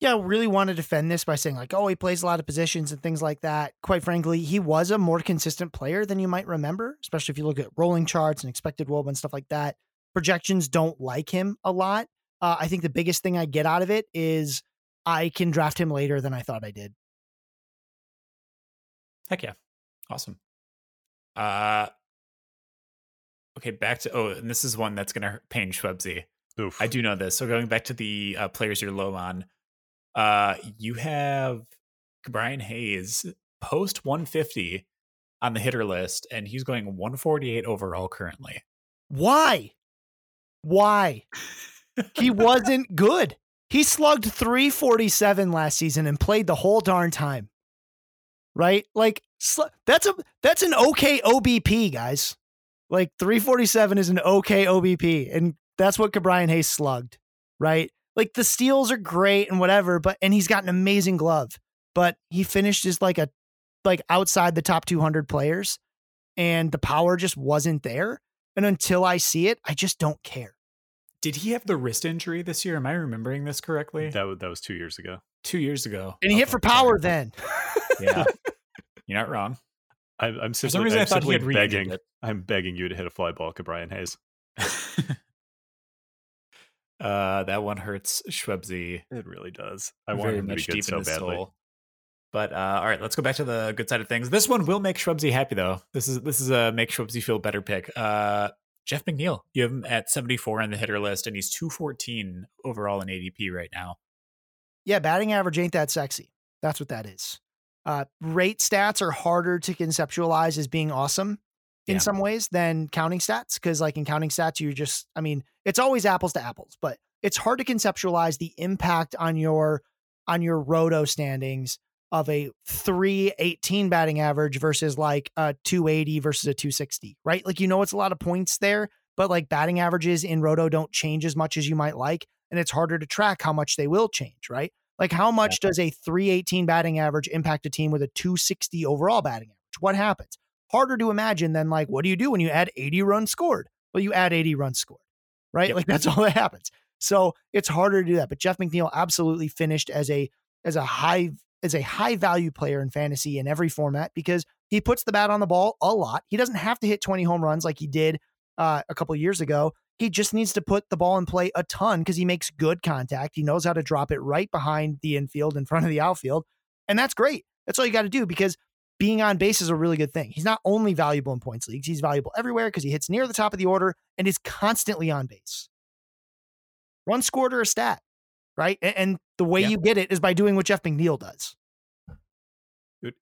yeah, I really want to defend this by saying like, oh, he plays a lot of positions and things like that. Quite frankly, he was a more consistent player than you might remember, especially if you look at rolling charts and expected WOBA and stuff like that. Projections don't like him a lot. Uh, I think the biggest thing I get out of it is I can draft him later than I thought I did. Heck yeah, awesome. Uh, okay, back to oh, and this is one that's gonna pain Schwebzy. Oof. I do know this. So going back to the uh, players you're low on, uh, you have Brian Hayes post 150 on the hitter list, and he's going 148 overall currently. Why? Why? [LAUGHS] he wasn't good. He slugged 347 last season and played the whole darn time. Right? Like, Sl- that's a that's an okay OBP, guys. Like 347 is an okay OBP, and that's what Ke'Bryan Hayes slugged, right? Like the steals are great and whatever, but and he's got an amazing glove, but he finished as like a like outside the top 200 players, and the power just wasn't there. And until I see it, I just don't care. Did he have the wrist injury this year? Am I remembering this correctly? That wa- that was two years ago. Two years ago. And he hit for power then. [LAUGHS] Yeah, you're not wrong. I, I'm For simply, some reason, I'm I thought he simply had re-injured begging. it. I'm begging you to hit a fly ball, Brian Hayes. [LAUGHS] uh, that one hurts Schwebzy It really does. I want very him to be much good deep so in the badly. soul. But uh, all right, let's go back to the good side of things. This one will make Schwebzy happy, though. This is this is a make Schwebzy feel better pick. Uh, Jeff McNeil, you have him at 74 on the hitter list, and he's 214 overall in ADP right now. Yeah, batting average ain't that sexy. That's what that is. Uh, rate stats are harder to conceptualize as being awesome in Yeah. some ways than counting stats. Cause like in counting stats, you just, I mean, it's always apples to apples, but it's hard to conceptualize the impact on your, on your roto standings of a 318 batting average versus like a 280 versus a 260, right? Like, you know, it's a lot of points there, but like batting averages in roto don't change as much as you might like. And it's harder to track how much they will change, right? Like, how much does a 318 batting average impact a team with a 260 overall batting average? What happens? Harder to imagine than like, what do you do when you add 80 runs scored? Well, you add 80 runs scored, right? Yep. Like, [LAUGHS] that's all that happens. So it's harder to do that. But Jeff McNeil absolutely finished as a as a high as a high value player in fantasy in every format because he puts the bat on the ball a lot. He doesn't have to hit 20 home runs like he did uh, a couple years ago. He just needs to put the ball in play a ton because he makes good contact. He knows how to drop it right behind the infield in front of the outfield. And that's great. That's all you got to do because being on base is a really good thing. He's not only valuable in points leagues, he's valuable everywhere because he hits near the top of the order and is constantly on base. Run scored or a stat, right? And, and the way Yeah. you get it is by doing what Jeff McNeil does.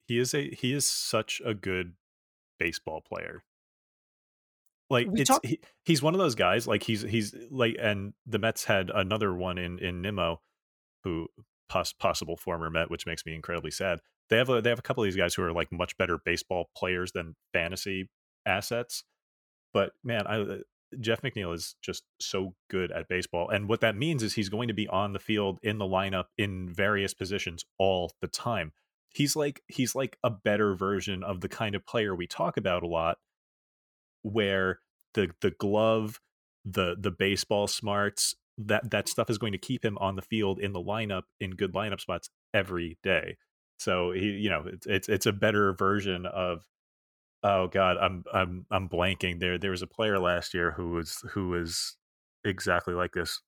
He is a he is such a good baseball player. Like We it's talk- he, he's one of those guys. Like he's he's like, and the Mets had another one in in Nimmo, who pos- possible former Met, which makes me incredibly sad. They have a they have a couple of these guys who are like much better baseball players than fantasy assets. But man, I uh, Jeff McNeil is just so good at baseball, and what that means is he's going to be on the field in the lineup in various positions all the time he's like he's like a better version of the kind of player we talk about a lot where the the glove the the baseball smarts that that stuff is going to keep him on the field in the lineup in good lineup spots every day. So he you know it's it's, it's a better version of oh god i'm i'm i'm blanking. There there was a player last year who was who was exactly like this.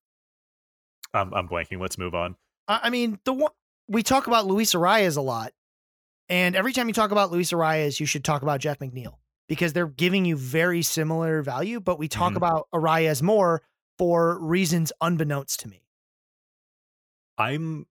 I'm i'm blanking. Let's move on. I mean, the one we talk about Luis Arraez a lot, and every time you talk about Luis Arraez, you should talk about Jeff McNeil because they're giving you very similar value, but we talk Mhm. about Arraez more for reasons unbeknownst to me. I'm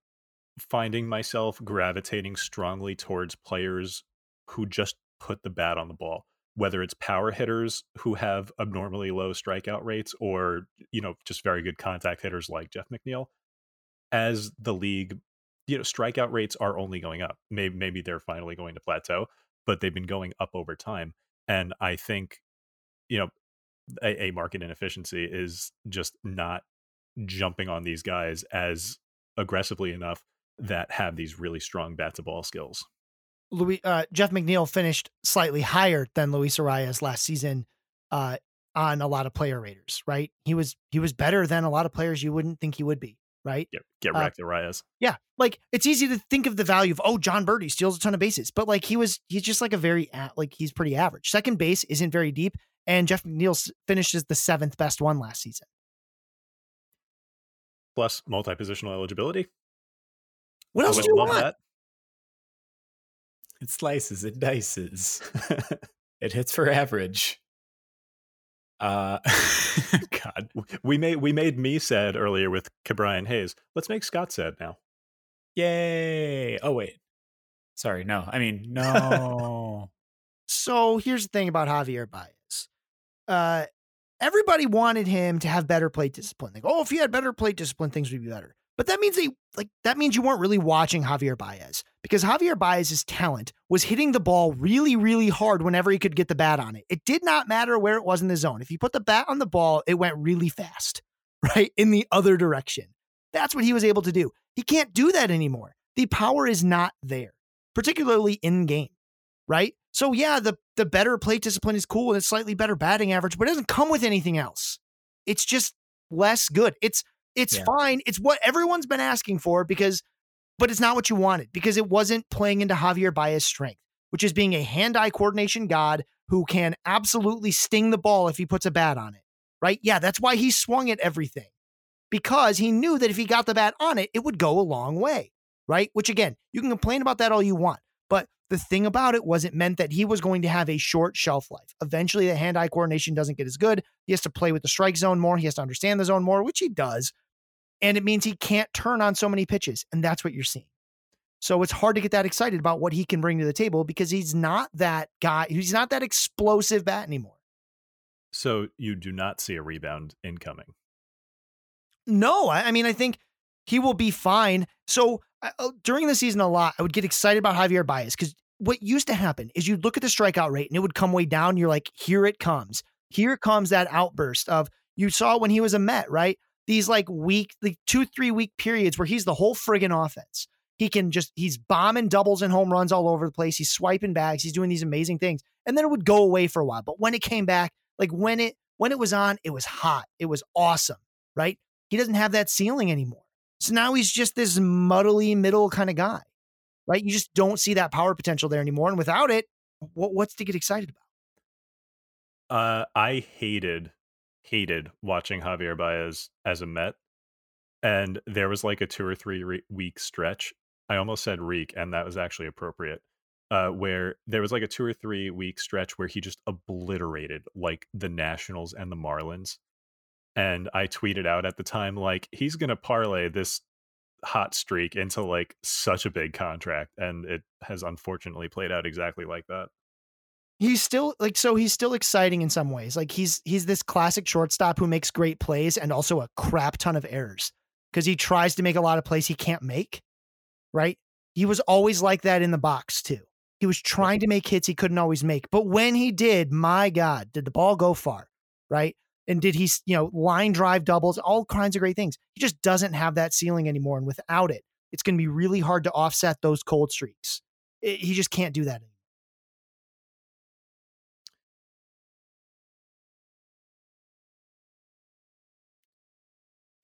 finding myself gravitating strongly towards players who just put the bat on the ball, whether it's power hitters who have abnormally low strikeout rates or, you know, just very good contact hitters like Jeff McNeil. As the league, you know, strikeout rates are only going up. Maybe maybe they're finally going to plateau, but they've been going up over time. And I think, you know, a, a market inefficiency is just not jumping on these guys as aggressively enough that have these really strong bat to ball skills. Louis uh, Jeff McNeil finished slightly higher than Luis Arraez last season uh, on a lot of player raters. Right, he was he was better than a lot of players you wouldn't think he would be. Right, Get get Uh, wrecked, Arraez. Yeah, like it's easy to think of the value of oh Jon Berti steals a ton of bases, but like he was he's just like a very a- like he's pretty average. Second base isn't very deep, and Jeff McNeil finishes the seventh best one last season. Plus multi positional eligibility. What else would do you love want? It slices, it dices, [LAUGHS] it hits for average. Uh, [LAUGHS] God, we made we made me sad earlier with Ke'Bryan Hayes. Let's make Scott sad now. yay! Oh wait, sorry, no. I mean, no. [LAUGHS] So here's the thing about Javier Baez. Uh, everybody wanted him to have better plate discipline. Like, oh, if he had better plate discipline, things would be better. But that means they like that means you weren't really watching Javier Baez because Javier Baez's talent was hitting the ball really, really hard whenever he could get the bat on it. It did not matter where it was in the zone. If you put the bat on the ball, it went really fast, [LAUGHS] right? In the other direction. That's what he was able to do. He can't do that anymore. The power is not there, particularly in game, right? So yeah, the the better plate discipline is cool and it's slightly better batting average, but it doesn't come with anything else. It's just less good. It's it's yeah. fine. It's what everyone's been asking for because, but it's not what you wanted because it wasn't playing into Javier Baez's strength, which is being a hand eye coordination god who can absolutely sting the ball if he puts a bat on it. Right? Yeah, that's why he swung at everything because he knew that if he got the bat on it, it would go a long way. Right? Which again, you can complain about that all you want. But the thing about it was it meant that he was going to have a short shelf life. Eventually, the hand eye coordination doesn't get as good. He has to play with the strike zone more. He has to understand the zone more, which he does and it means he can't turn on so many pitches. And that's what you're seeing. So it's hard to get that excited about what he can bring to the table because he's not that guy. He's not that explosive bat anymore. So you do not see a rebound incoming. No, I, mean, I think he will be fine. So uh, during the season, a lot, I would get excited about Javier Baez because what used to happen is you'd look at the strikeout rate and it would come way down. You're like, here it comes. Here comes that outburst of you saw when he was a Met, right? These like week, like two, three week periods where he's the whole friggin' offense. He can just, he's bombing doubles and home runs all over the place. He's swiping bags. He's doing these amazing things. And then it would go away for a while. But when it came back, like when it, when it was on, it was hot. It was awesome, right? He doesn't have that ceiling anymore. So now he's just this muddly middle kind of guy, right? You just don't see that power potential there anymore. And without it, what, what's to get excited about? Uh, I hated hated watching Javier Baez as a Met. And there was like a two or three re- week stretch. I almost said reek, and that was actually appropriate. Uh, where there was like a two or three week stretch where he just obliterated like the Nationals and the Marlins. And I tweeted out at the time, like, he's going to parlay this hot streak into like such a big contract. And it has unfortunately played out exactly like that he's still like so he's still exciting in some ways. Like he's he's this classic shortstop who makes great plays and also a crap ton of errors because he tries to make a lot of plays he can't make. Right? He was always like that in the box too. He was trying to make hits he couldn't always make. But when he did, my God, did the ball go far? Right? And did he, you know, line drive doubles, all kinds of great things. He just doesn't have that ceiling anymore. And without it, it's going to be really hard to offset those cold streaks. It, he just can't do that anymore.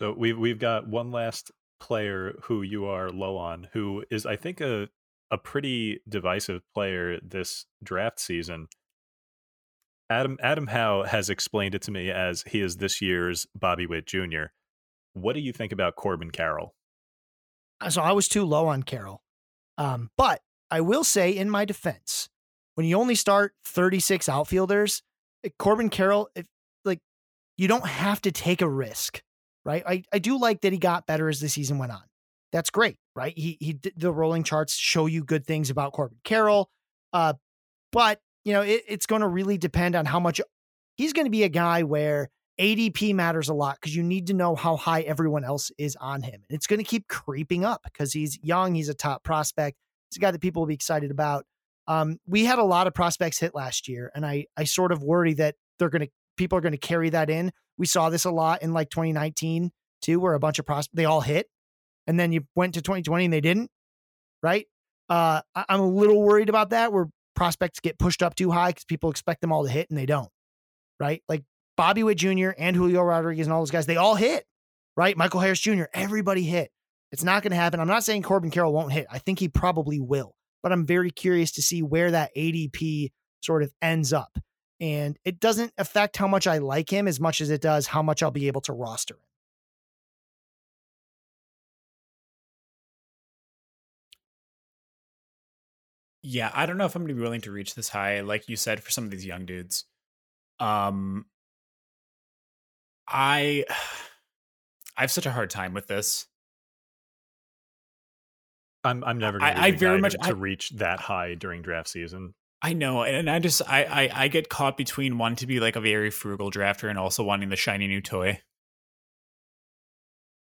So we've we've got one last player who you are low on, who is I think a a pretty divisive player this draft season. Adam Adam Howe has explained it to me as he is this year's Bobby Witt Jr. What do you think about Corbin Carroll? Uh, so I was too low on Carroll, um, but I will say in my defense, when you only start 36 outfielders, eh, Corbin Carroll, if like you don't have to take a risk right? I, I do like that he got better as the season went on. That's great, right? He he the rolling charts show you good things about Corbin Carroll, uh, but you know it, it's going to really depend on how much he's going to be a guy where ADP matters a lot because you need to know how high everyone else is on him. And it's going to keep creeping up because he's young, he's a top prospect, he's a guy that people will be excited about. Um, we had a lot of prospects hit last year, and I I sort of worry that they're going to people are going to carry that in. We saw this a lot in like 2019 too, where a bunch of pros they all hit, and then you went to 2020 and they didn't. Right? Uh, I- I'm a little worried about that, where prospects get pushed up too high because people expect them all to hit and they don't. Right? Like Bobby Witt Jr. and Julio Rodriguez and all those guys, they all hit. Right? Michael Harris Jr. Everybody hit. It's not going to happen. I'm not saying Corbin Carroll won't hit. I think he probably will, but I'm very curious to see where that ADP sort of ends up and it doesn't affect how much I like him as much as it does how much I'll be able to roster him. Yeah, I don't know if I'm going to be willing to reach this high, like you said, for some of these young dudes. Um, I, [SIGHS] I have such a hard time with this. I'm I'm never going to I, very much to I, reach that high during draft season. I know, and I just I, I I get caught between wanting to be like a very frugal drafter and also wanting the shiny new toy.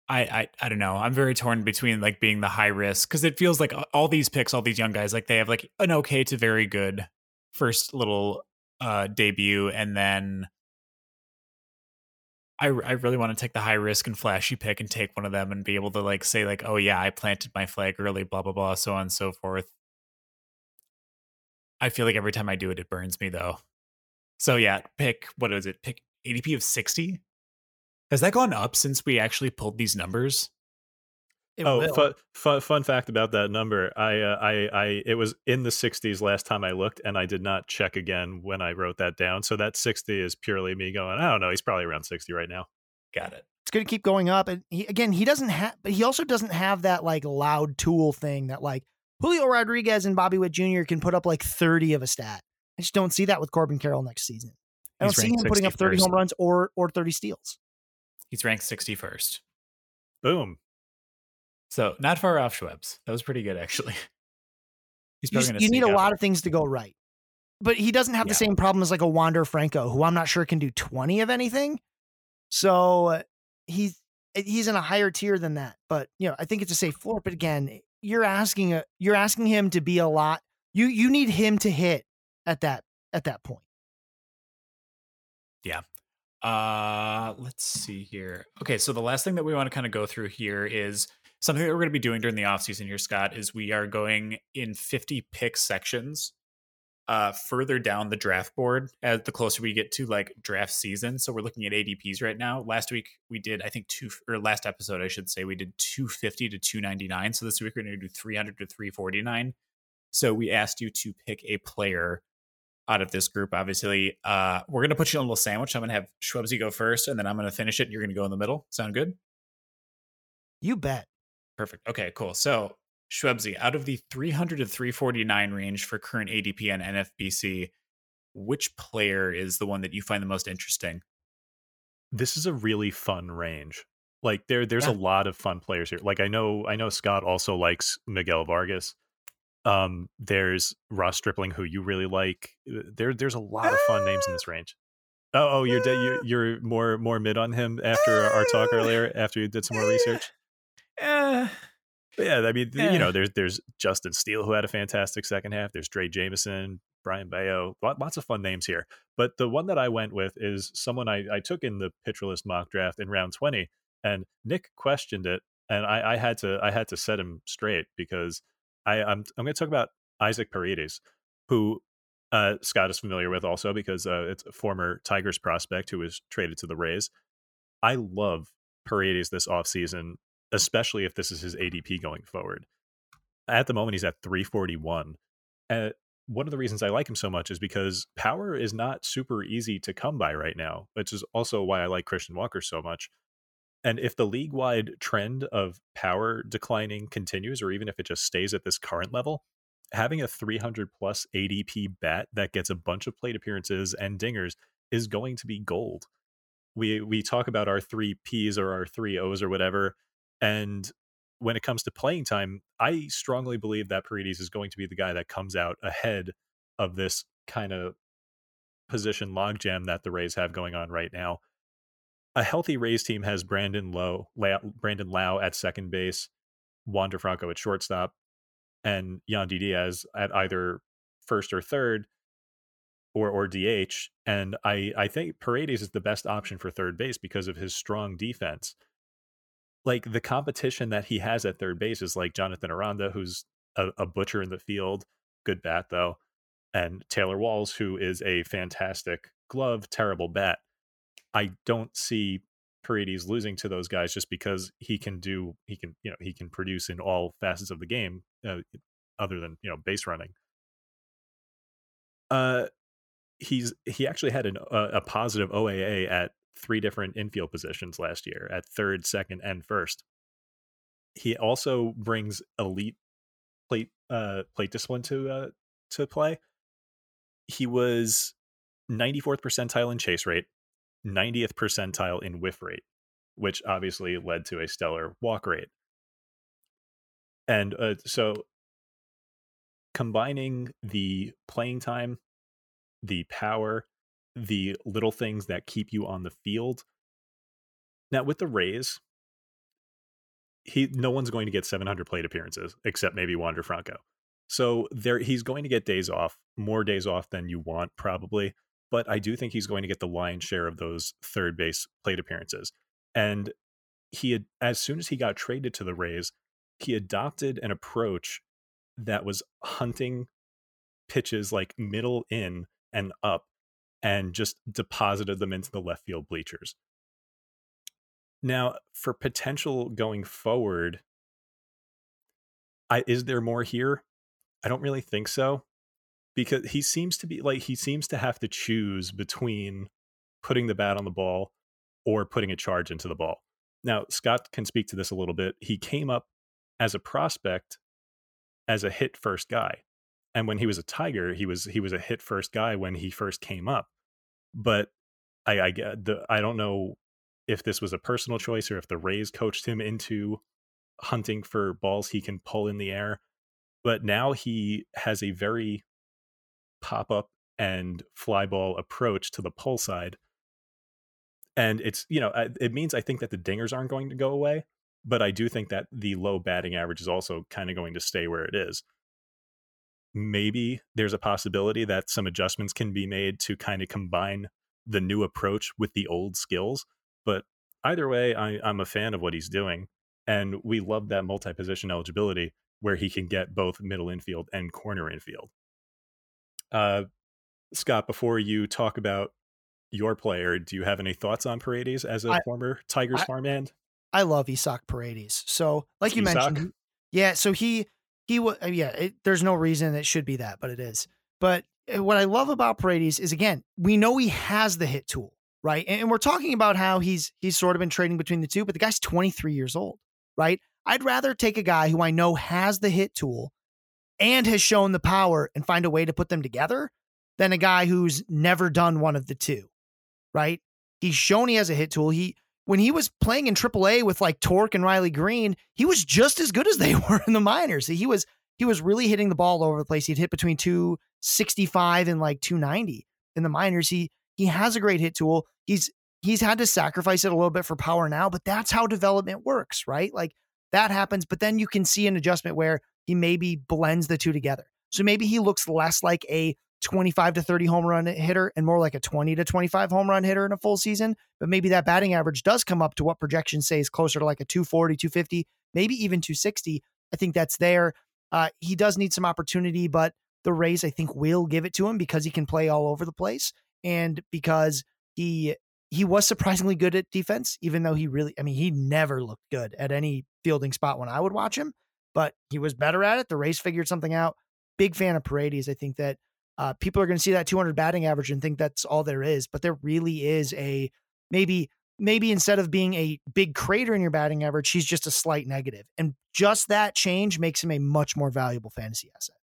I, I I don't know. I'm very torn between like being the high risk because it feels like all these picks, all these young guys, like they have like an okay to very good first little uh debut, and then I I really want to take the high risk and flashy pick and take one of them and be able to like say like, oh yeah, I planted my flag early, blah blah blah, so on and so forth. I feel like every time I do it, it burns me though. So yeah, pick what is it? Pick ADP of sixty. Has that gone up since we actually pulled these numbers? It oh, fun, fun fun fact about that number. I uh, I I it was in the 60s last time I looked, and I did not check again when I wrote that down. So that 60 is purely me going. I don't know. He's probably around 60 right now. Got it. it's going to keep going up. And he, again, he doesn't have, but he also doesn't have that like loud tool thing that like Julio Rodriguez and Bobby Witt Jr. can put up like 30 of a stat. I just don't see that with Corbin Carroll next season. I don't He's see him ranked putting up 30 61st. home runs or or 30 steals. He's ranked sixty first. Boom. So not far off Schwebbs. That was pretty good actually. [LAUGHS] He's You, just- you need a up. lot of things to go right. But he doesn't have Yeah. the same problem as like a Wander Franco, who I'm not sure can do 20 of anything. So uh, he's he's in a higher tier than that. But you know, I think it's a safe floor. But again, you're asking a, you're asking him to be a lot. You you need him to hit at that at that point. Yeah. Uh, let's see here. Okay, so the last thing that we want to kind of go through here is something that we're going to be doing during the off season here, Scott. Is we are going in 50 pick sections, uh, further down the draft board as the closer we get to like draft season. So we're looking at ADPs right now. Last week we did, I think two or last episode I should say we did 250 to 299. So this week we're going to do 300 to 349. So we asked you to pick a player out of this group. Obviously, uh, we're gonna put you on a little sandwich. I'm gonna have Schwebsy go first, and then I'm gonna finish it. And you're gonna go in the middle. Sound good? You bet. Perfect. Okay, cool. So Schwebsy, out of the 300 to 349 range for current ADP and NFBC, which player is the one that you find the most interesting? This is a really fun range. Like there there's Yeah. a lot of fun players here. Like I know I know Scott also likes Miguel Vargas. Um there's Ross Stripling who you really like. There there's a lot of fun names in this range. Oh, oh, you're de- you're, [LAUGHS] you're more more mid on him after our talk earlier after you did some more research. Yeah, I mean, Eh. you know, there's there's Justin Steele who had a fantastic second half. There's Drey Jameson, Brayan Bello, lots of fun names here. But the one that I went with is someone I, I took in the pitcher list mock draft in round 20, and Nick questioned it, and I, I had to I had to set him straight because I I'm I'm going to talk about Isaac Paredes, who uh, Scott is familiar with also because uh, it's a former Tigers prospect who was traded to the Rays. I love Paredes this offseason especially if this is his ADP going forward. At the moment, he's at 341. And uh, one of the reasons I like him so much is because power is not super easy to come by right now, which is also why I like Christian Walker so much. And if the league wide trend of power declining continues, or even if it just stays at this current level, having a 300 plus ADP bat that gets a bunch of plate appearances and dingers is going to be gold. We we talk about our three P's or our three O's or whatever, and when it comes to playing time, I strongly believe that Paredes is going to be the guy that comes out ahead of this kind of position logjam that the Rays have going on right now. A healthy Rays team has Brandon Lowe, Brandon Lau at second base, Wander Franco at shortstop, and Yandy Diaz at either first or third, or or DH. And I I think Paredes is the best option for third base because of his strong defense like the competition that he has at third base is like Jonathan Aranda, who's a, a butcher in the field, good bat though, and Taylor Walls, who is a fantastic glove, terrible bat. I don't see Paredes losing to those guys just because he can do he can you know he can produce in all facets of the game, uh, other than you know base running. Uh, he's he actually had an, uh, a positive OAA at three different infield positions last year at third, second, and first. He also brings elite plate uh, plate discipline to uh, to play. He was 94th percentile in chase rate, 90th percentile in whiff rate, which obviously led to a stellar walk rate. And uh, so combining the playing time, the power, the little things that keep you on the field. Now, with the Rays, he no one's going to get 700 plate appearances except maybe Wander Franco. So there he's going to get days off, more days off than you want probably, but I do think he's going to get the lion's share of those third base plate appearances. And he had as soon as he got traded to the Rays, he adopted an approach that was hunting pitches like middle in and up and just deposited them into the left field bleachers. Now, for potential going forward, I is there more here? I don't really think so because he seems to be like he seems to have to choose between putting the bat on the ball or putting a charge into the ball. Now, Scott can speak to this a little bit. He came up as a prospect as a hit first guy. And when he was a Tiger, he was he was a hit first guy when he first came up. But I I get the I don't know if this was a personal choice or if the Rays coached him into hunting for balls he can pull in the air. But now he has a very pop up and fly ball approach to the pull side. And it's, you know, it means I think that the dingers aren't going to go away, but I do think that the low batting average is also kind of going to stay where it is. Maybe there's a possibility that some adjustments can be made to kind of combine the new approach with the old skills. But either way, I, I'm a fan of what he's doing. And we love that multi position eligibility where he can get both middle infield and corner infield. Uh, Scott, before you talk about your player, do you have any thoughts on Paredes as a I, former Tigers I, farmhand? I love Isaac Paredes. So, like you Isaac? mentioned, yeah. So he he was uh, yeah. It, there's no reason it should be that, but it is. But uh, what I love about Paredes is again, we know he has the hit tool, right? And, and we're talking about how he's he's sort of been trading between the two, but the guy's 23 years old, right? I'd rather take a guy who I know has the hit tool and has shown the power and find a way to put them together than a guy who's never done one of the two, right? He's shown he has a hit tool. He when he was playing in AAA with like Tork and Riley Greene, he was just as good as they [LAUGHS] were in the minors. He was he was really hitting the ball all over the place. He'd hit between 265 and like 290 in the minors. He he has a great hit tool. He's he's had to sacrifice it a little bit for power now, but that's how development works, right? Like that happens, but then you can see an adjustment where he maybe blends the two together. So maybe he looks less like a 25 to 30 home run hitter and more like a 20 to 25 home run hitter in a full season. But maybe that batting average does come up to what projections say is closer to like a 240, 250, maybe even 260. I think that's there. Uh, he does need some opportunity, but the Rays, I think, will give it to him because he can play all over the place and because he he was surprisingly good at defense, even though he really, I mean, he never looked good at any fielding spot when I would watch him, but he was better at it. The Rays figured something out. Big fan of Paredes. I think that uh, people are going to see that 200 batting average and think that's all there is, but there really is a maybe maybe instead of being a big crater in your batting average, he's just a slight negative, and just that change makes him a much more valuable fantasy asset.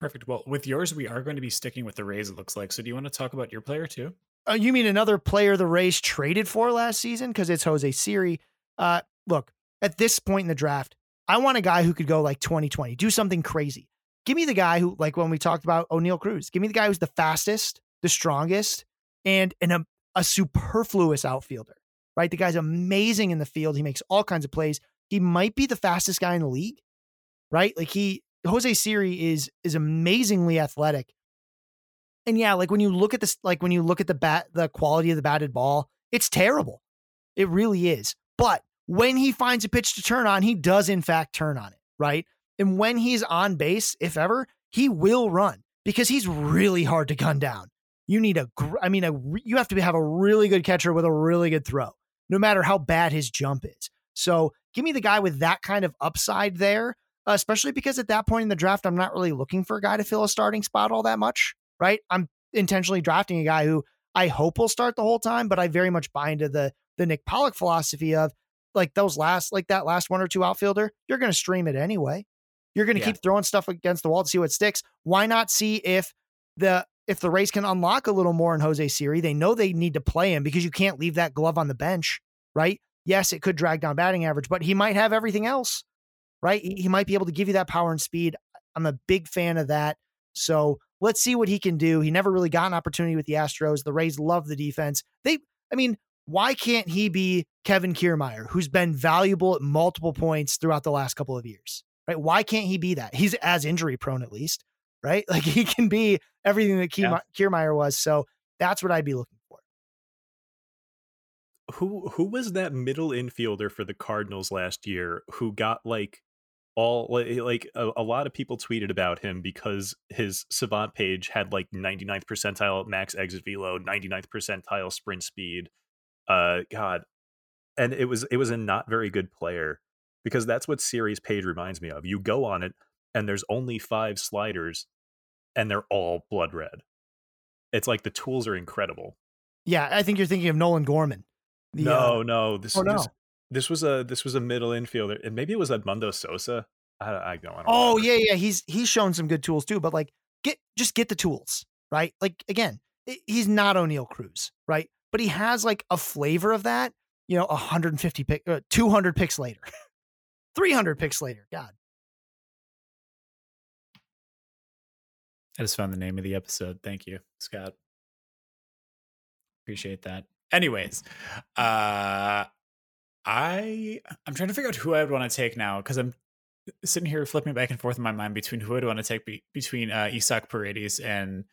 Perfect. Well, with yours, we are going to be sticking with the Rays. It looks like. So, do you want to talk about your player too? Uh, you mean another player the Rays traded for last season? Because it's Jose Siri. Uh, look, at this point in the draft, I want a guy who could go like 2020, do something crazy. Give me the guy who, like when we talked about Oneil Cruz, give me the guy who's the fastest, the strongest, and, and a, um, a superfluous outfielder, right? The guy's amazing in the field. He makes all kinds of plays. He might be the fastest guy in the league, right? Like he, Jose Siri is is amazingly athletic. And yeah, like when you look at this, like when you look at the bat, the quality of the batted ball, it's terrible. It really is. But when he finds a pitch to turn on, he does in fact turn on it, right? And when he's on base, if ever, he will run because he's really hard to gun down. You need a, I mean, a, you have to have a really good catcher with a really good throw, no matter how bad his jump is. So give me the guy with that kind of upside there, especially because at that point in the draft, I'm not really looking for a guy to fill a starting spot all that much, right? I'm intentionally drafting a guy who I hope will start the whole time, but I very much buy into the the Nick Pollack philosophy of like those last like that last one or two outfielder, you're going to stream it anyway. You're going to yeah. keep throwing stuff against the wall to see what sticks. Why not see if the if the Rays can unlock a little more in Jose Siri? They know they need to play him because you can't leave that glove on the bench, right? Yes, it could drag down batting average, but he might have everything else, right? He might be able to give you that power and speed. I'm a big fan of that. So let's see what he can do. He never really got an opportunity with the Astros. The Rays love the defense. They, I mean, why can't he be Kevin Kiermaier, who's been valuable at multiple points throughout the last couple of years? Right? Why can't he be that? He's as injury prone at least, right? [LAUGHS] Like he can be everything that Kier- Yeah. Kiermaier was. So that's what I'd be looking for. who who was that middle infielder for the Cardinals last year who got like all like, eh, like a, a lot of people tweeted about him because his savant page had like 99th percentile max exit velo 99th percentile sprint speed uh god and it was it was a not very good player because that's what Siri's page reminds me of you go on it and there's only five sliders and they're all blood red it's like the tools are incredible Yeah, I think you're thinking of Nolan Gorman. The, uh, no, no. This, oh, no. this this was a this was a middle infielder, and maybe it was Edmundo Sosa. I, I don't. I don't Oh remember. yeah, yeah. He's he's shown some good tools too, but like get just get the tools, right? Like again, he's not Oneil Cruz, right? But he has like a flavor of that, you know, 150 pick, uh, 200 picks later, [LAUGHS] 300 picks later. God, I just found the name of the episode. Thank you, Scott. Appreciate that. Anyways, uh I I'm trying to figure out who I would want to take now because I'm sitting here flipping back and forth in my mind between who I'd want to take be, between uh, Isaac Paredes and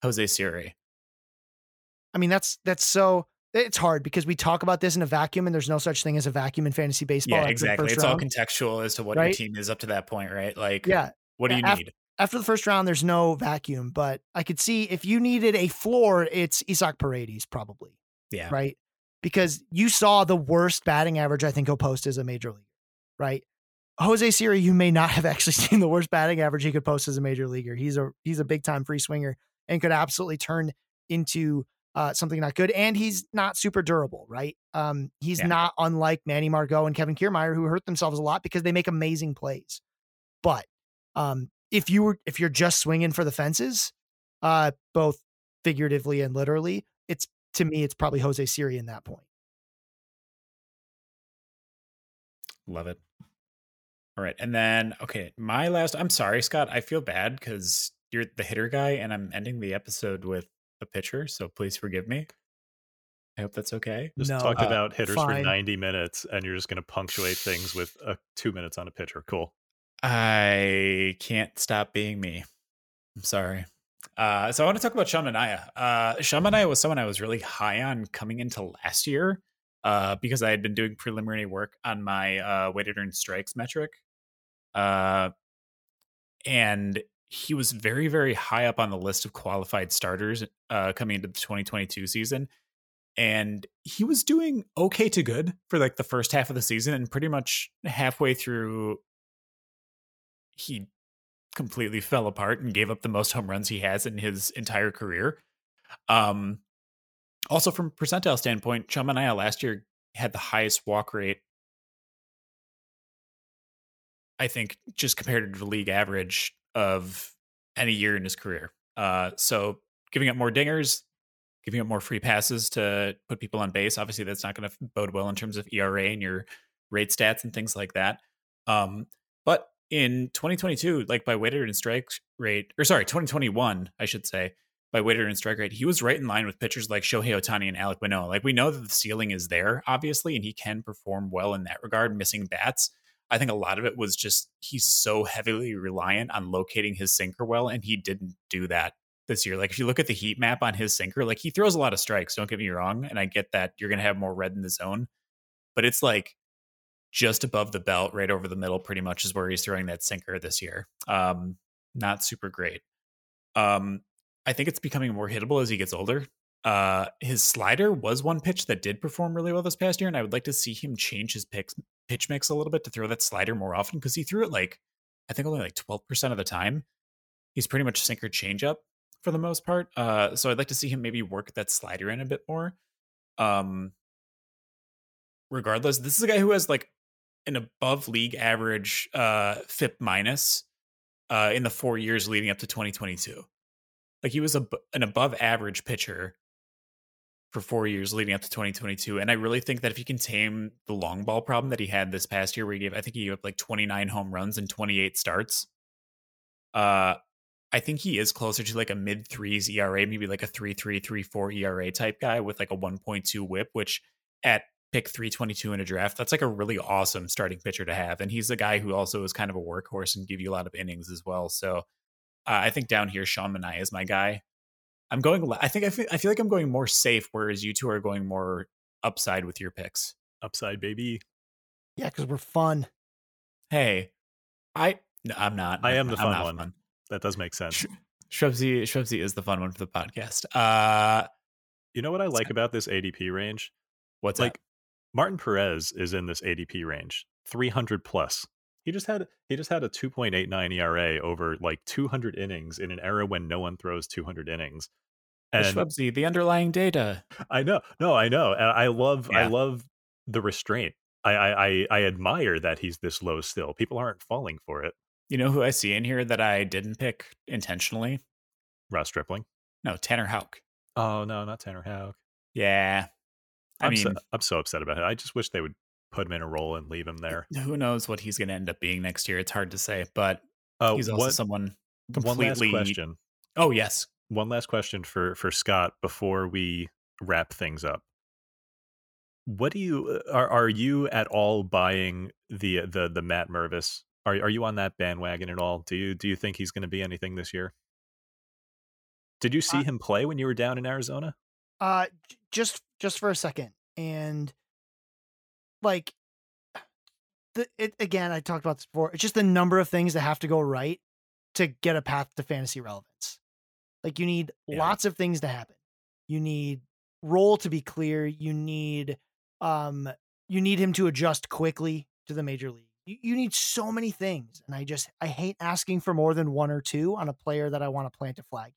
Jose Siri. I mean that's that's so it's hard because we talk about this in a vacuum, and there's no such thing as a vacuum in fantasy baseball. Yeah, exactly. It's all contextual as to what your team is up to that point, right? Like, yeah. what do you need? After the first round, there's no vacuum, but I could see if you needed a floor, it's Isaac Paredes probably. Yeah, right? Because you saw the worst batting average I think he'll post as a major leaguer, right? Jose Siri, you may not have [LAUGHS] actually seen the worst batting average he could post as a major leaguer. He's a he's a big time free swinger and could absolutely turn into uh, something not good. And he's not super durable, right? Um, he's Yeah. not unlike Manny Margot and Kevin Kiermaier, who hurt themselves a lot because they make amazing plays. But um, if you were if you're just swinging for the fences, uh, both figuratively and literally, it's to me it's probably Jose Siri in that point. Love it. All right. And then, okay, my last, I'm sorry, Scott. I feel bad because you're the hitter guy and I'm ending the episode with a pitcher. So please forgive me. I hope that's okay. Just No. talked Uh, about hitters for 90 minutes, and you're just going to punctuate things with uh, two minutes on a pitcher. Cool. I can't stop being me. I'm sorry. Uh, so I want to talk about Sean Manaea. Uh, Sean Manaea was someone I was really high on coming into last year uh, because I had been doing preliminary work on my uh, weighted earned strikes metric. Uh, and he was very, very high up on the list of qualified starters uh, coming into the 2022 season. And he was doing okay to good for like the first half of the season and pretty much halfway through he completely fell apart and gave up the most home runs he has in his entire career. Um, also, from percentile standpoint, Sean Manaea last year had the highest walk rate. I think just compared to the league average of any year in his career. Uh, so giving up more dingers, giving up more free passes to put people on base. Obviously, that's not going to bode well in terms of ERA and your rate stats and things like that. Um, but in 2022, like by weighted and strike rate, or sorry, 2021, I should say, by weighted and strike rate, he was right in line with pitchers like Shohei Ohtani and Alek Manoah. Like we know that the ceiling is there, obviously, and he can perform well in that regard, missing bats. I think a lot of it was just he's so heavily reliant on locating his sinker well, and he didn't do that this year. Like if you look at the heat map on his sinker, like he throws a lot of strikes, don't get me wrong. And I get that you're gonna have more red in the zone, but it's like just above the belt, right over the middle, pretty much is where he's throwing that sinker this year. Um, not super great. Um, I think it's becoming more hittable as he gets older. Uh, his slider was one pitch that did perform really well this past year, and I would like to see him change his picks, pitch mix a little bit to throw that slider more often because he threw it like I think only like twelve percent of the time. He's pretty much sinker changeup for the most part. Uh, so I'd like to see him maybe work that slider in a bit more. Um, regardless, this is a guy who has like an above league average uh FIP minus uh in the four years leading up to 2022. Like he was a, an above average pitcher for four years leading up to 2022. And I really think that if he can tame the long ball problem that he had this past year, where he gave, I think he gave up like 29 home runs and 28 starts. Uh, I think he is closer to like a mid threes ERA, maybe like a three three three four ERA type guy with like a one point two WHIP, which at pick 322 in a draft, that's like a really awesome starting pitcher to have. And he's a guy who also is kind of a workhorse and give you a lot of innings as well. So uh, I think down here, Sean Manaea is my guy. I'm going. I think I feel, I feel like I'm going more safe, whereas you two are going more upside with your picks. Upside, baby. Yeah, because we're fun. Hey, I no, I'm not. I am the fun one. Fun. That does make sense. Sh- Schwebsy Schwebsy is the fun one for the podcast. Uh, you know what I like about this ADP range? What's like that? Martin Perez is in this ADP range, 300 plus. He just had he just had a 2.89 ERA over like 200 innings in an era when no one throws 200 innings. And Schwebsy, the underlying data. I know. No, I know. I love yeah. I love the restraint. I, I I admire that he's this low still. People aren't falling for it. You know who I see in here that I didn't pick intentionally? Ross Stripling. No, Tanner Houck. Oh no, not Tanner Houck. Yeah, I I'm mean, so, I'm so upset about it. I just wish they would put him in a role and leave him there. Who knows what he's going to end up being next year? It's hard to say, but uh, he's also what, someone completely. One last question. Oh yes. One last question for for Scott before we wrap things up. What do you uh, are are you at all buying the the the Matt Mervis? Are are you on that bandwagon at all? Do you do you think he's going to be anything this year? Did you see uh, him play when you were down in Arizona? Uh, just just for a second, and like the it again. I talked about this before. It's just the number of things that have to go right to get a path to fantasy relevance. Like you need yeah. lots of things to happen. You need role to be clear. You need um you need him to adjust quickly to the major league. You, you need so many things, and I just I hate asking for more than one or two on a player that I want to plant a flag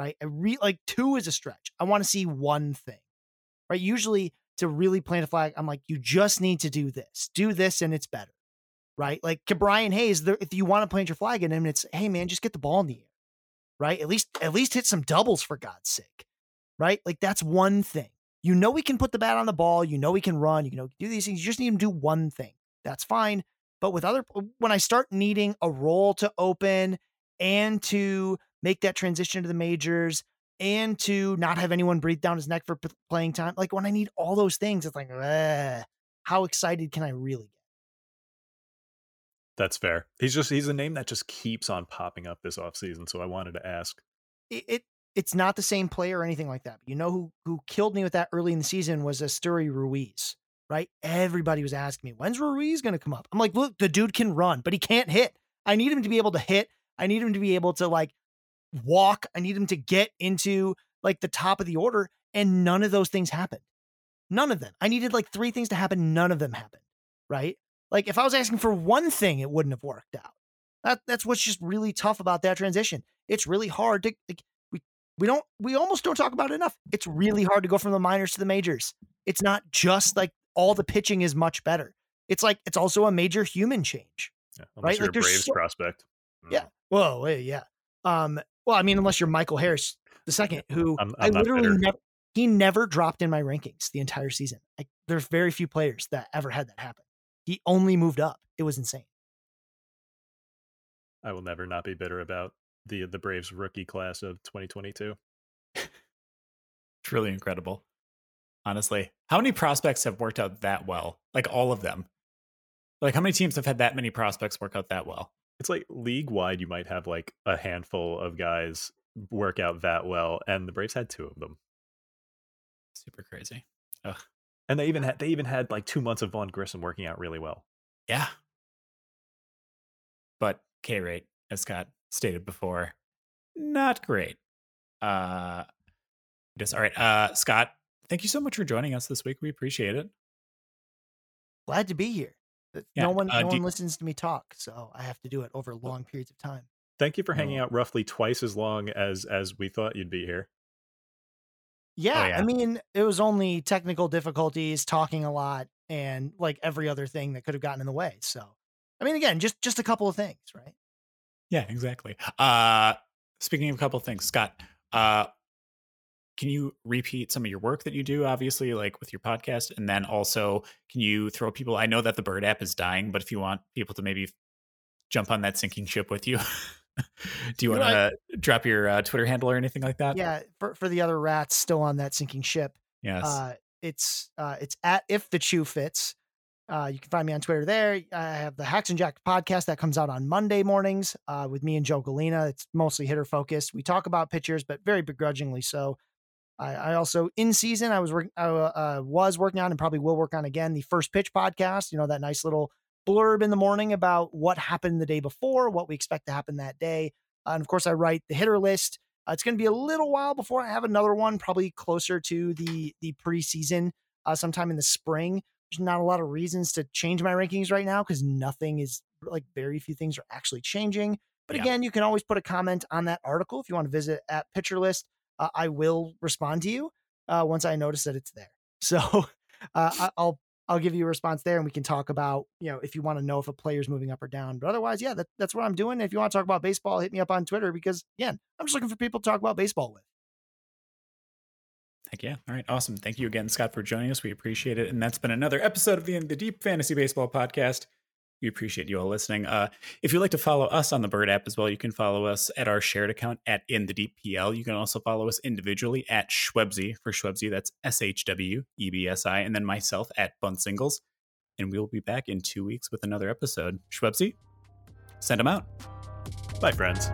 right? I re like two is a stretch. I want to see one thing, right? Usually to really plant a flag, I'm like, you just need to do this, do this, and it's better, right? Like Ke'Bryan Hayes, if you want to plant your flag in him, it's hey man, just get the ball in the air, right? At least at least hit some doubles for God's sake, right? Like that's one thing. You know we can put the bat on the ball. You know we can run. You know do these things. You just need him to do one thing. That's fine. But with other, when I start needing a role to open and to make that transition to the majors and to not have anyone breathe down his neck for p- playing time. Like when I need all those things, it's like, how excited can I really get? That's fair. He's just he's a name that just keeps on popping up this offseason. So I wanted to ask. It, it it's not the same player or anything like that. But you know who who killed me with that early in the season was Esteury Ruiz. Right? Everybody was asking me, when's Ruiz going to come up? I'm like, look, the dude can run, but he can't hit. I need him to be able to hit. I need him to be able to like walk. I need him to get into like the top of the order. And none of those things happened. None of them. I needed like three things to happen. None of them happened. Right. Like if I was asking for one thing, it wouldn't have worked out. That, that's what's just really tough about that transition. It's really hard to like, we we don't we almost don't talk about it enough. It's really hard to go from the minors to the majors. It's not just like all the pitching is much better. It's like it's also a major human change. Yeah, right? You're like, a Braves so, prospect. Yeah. Whoa, yeah. Um, well, I mean, unless you're Michael Harris the second, who I'm, I'm i literally never he never dropped in my rankings the entire season. Like, there's very few players that ever had that happen. He only moved up. It was insane. I will never not be bitter about the the Braves rookie class of 2022. it's really incredible. Honestly, how many prospects have worked out that well? Like all of them. Like how many teams have had that many prospects work out that well? It's like league wide you might have like a handful of guys work out that well and the braves had two of them. Super crazy. Ugh. and they even had they even had like two months of vaughn grissom working out really well. Yeah. But k rate as scott stated before not great. Uh just all right uh scott thank you so much for joining us this week. We appreciate it. Glad to be here yeah. No one, uh, no one you, listens to me talk, so I have to do it over long periods of time. Thank you for hanging out roughly twice as long as as we thought you'd be here. Yeah, oh, yeah, I mean, it was only technical difficulties, talking a lot, and like every other thing that could have gotten in the way. So, I mean, again, just just a couple of things, right? Yeah, exactly. Uh speaking of a couple of things, Scott, uh can you repeat some of your work that you do obviously like with your podcast and then also can you throw people i know that the bird app is dying but if you want people to maybe jump on that sinking ship with you [LAUGHS] Do you You want to drop your uh, Twitter handle or anything like that? Yeah, for, for the other rats still on that sinking ship, Yes. uh, it's uh, it's at if the Chu fits. Uh, you can find me on Twitter there. I have the Hacks and Jack podcast that comes out on Monday mornings uh, with me and Joe Gallina. It's mostly hitter focused. We talk about pitchers, but very begrudgingly so. I, I also in season I was working I uh, was working on and probably will work on again the first pitch podcast. You know that nice little blurb in the morning about what happened the day before, what we expect to happen that day, uh, and of course I write the hitter list. Uh, it's going to be a little while before I have another one, probably closer to the the preseason, uh, sometime in the spring. There's not a lot of reasons to change my rankings right now because nothing is like very few things are actually changing. But Yeah. again, you can always put a comment on that article if you want to visit at Pitcher List. Uh, I will respond to you uh, once I notice that it's there. [LAUGHS] So uh, I'll I'll give you a response there, and we can talk about you know if you want to know if a player's moving up or down. But otherwise, yeah, that, that's what I'm doing. If you want to talk about baseball, hit me up on Twitter because again, I'm just looking for people to talk about baseball with. Heck yeah. All right. Awesome. Thank you again, Scott, for joining us. We appreciate it. And that's been another episode of the, the Deep Fantasy Baseball Podcast. We appreciate you all listening. Uh, if you'd like to follow us on the Bird app as well, you can follow us at our shared account at In the Deep PL. You can also follow us individually at Schwebsy for Schwebsy. That's S H W E B S I. And then myself at Bunt Singles. And we will be back in two weeks with another episode. Schwebsy, send them out. Bye, friends.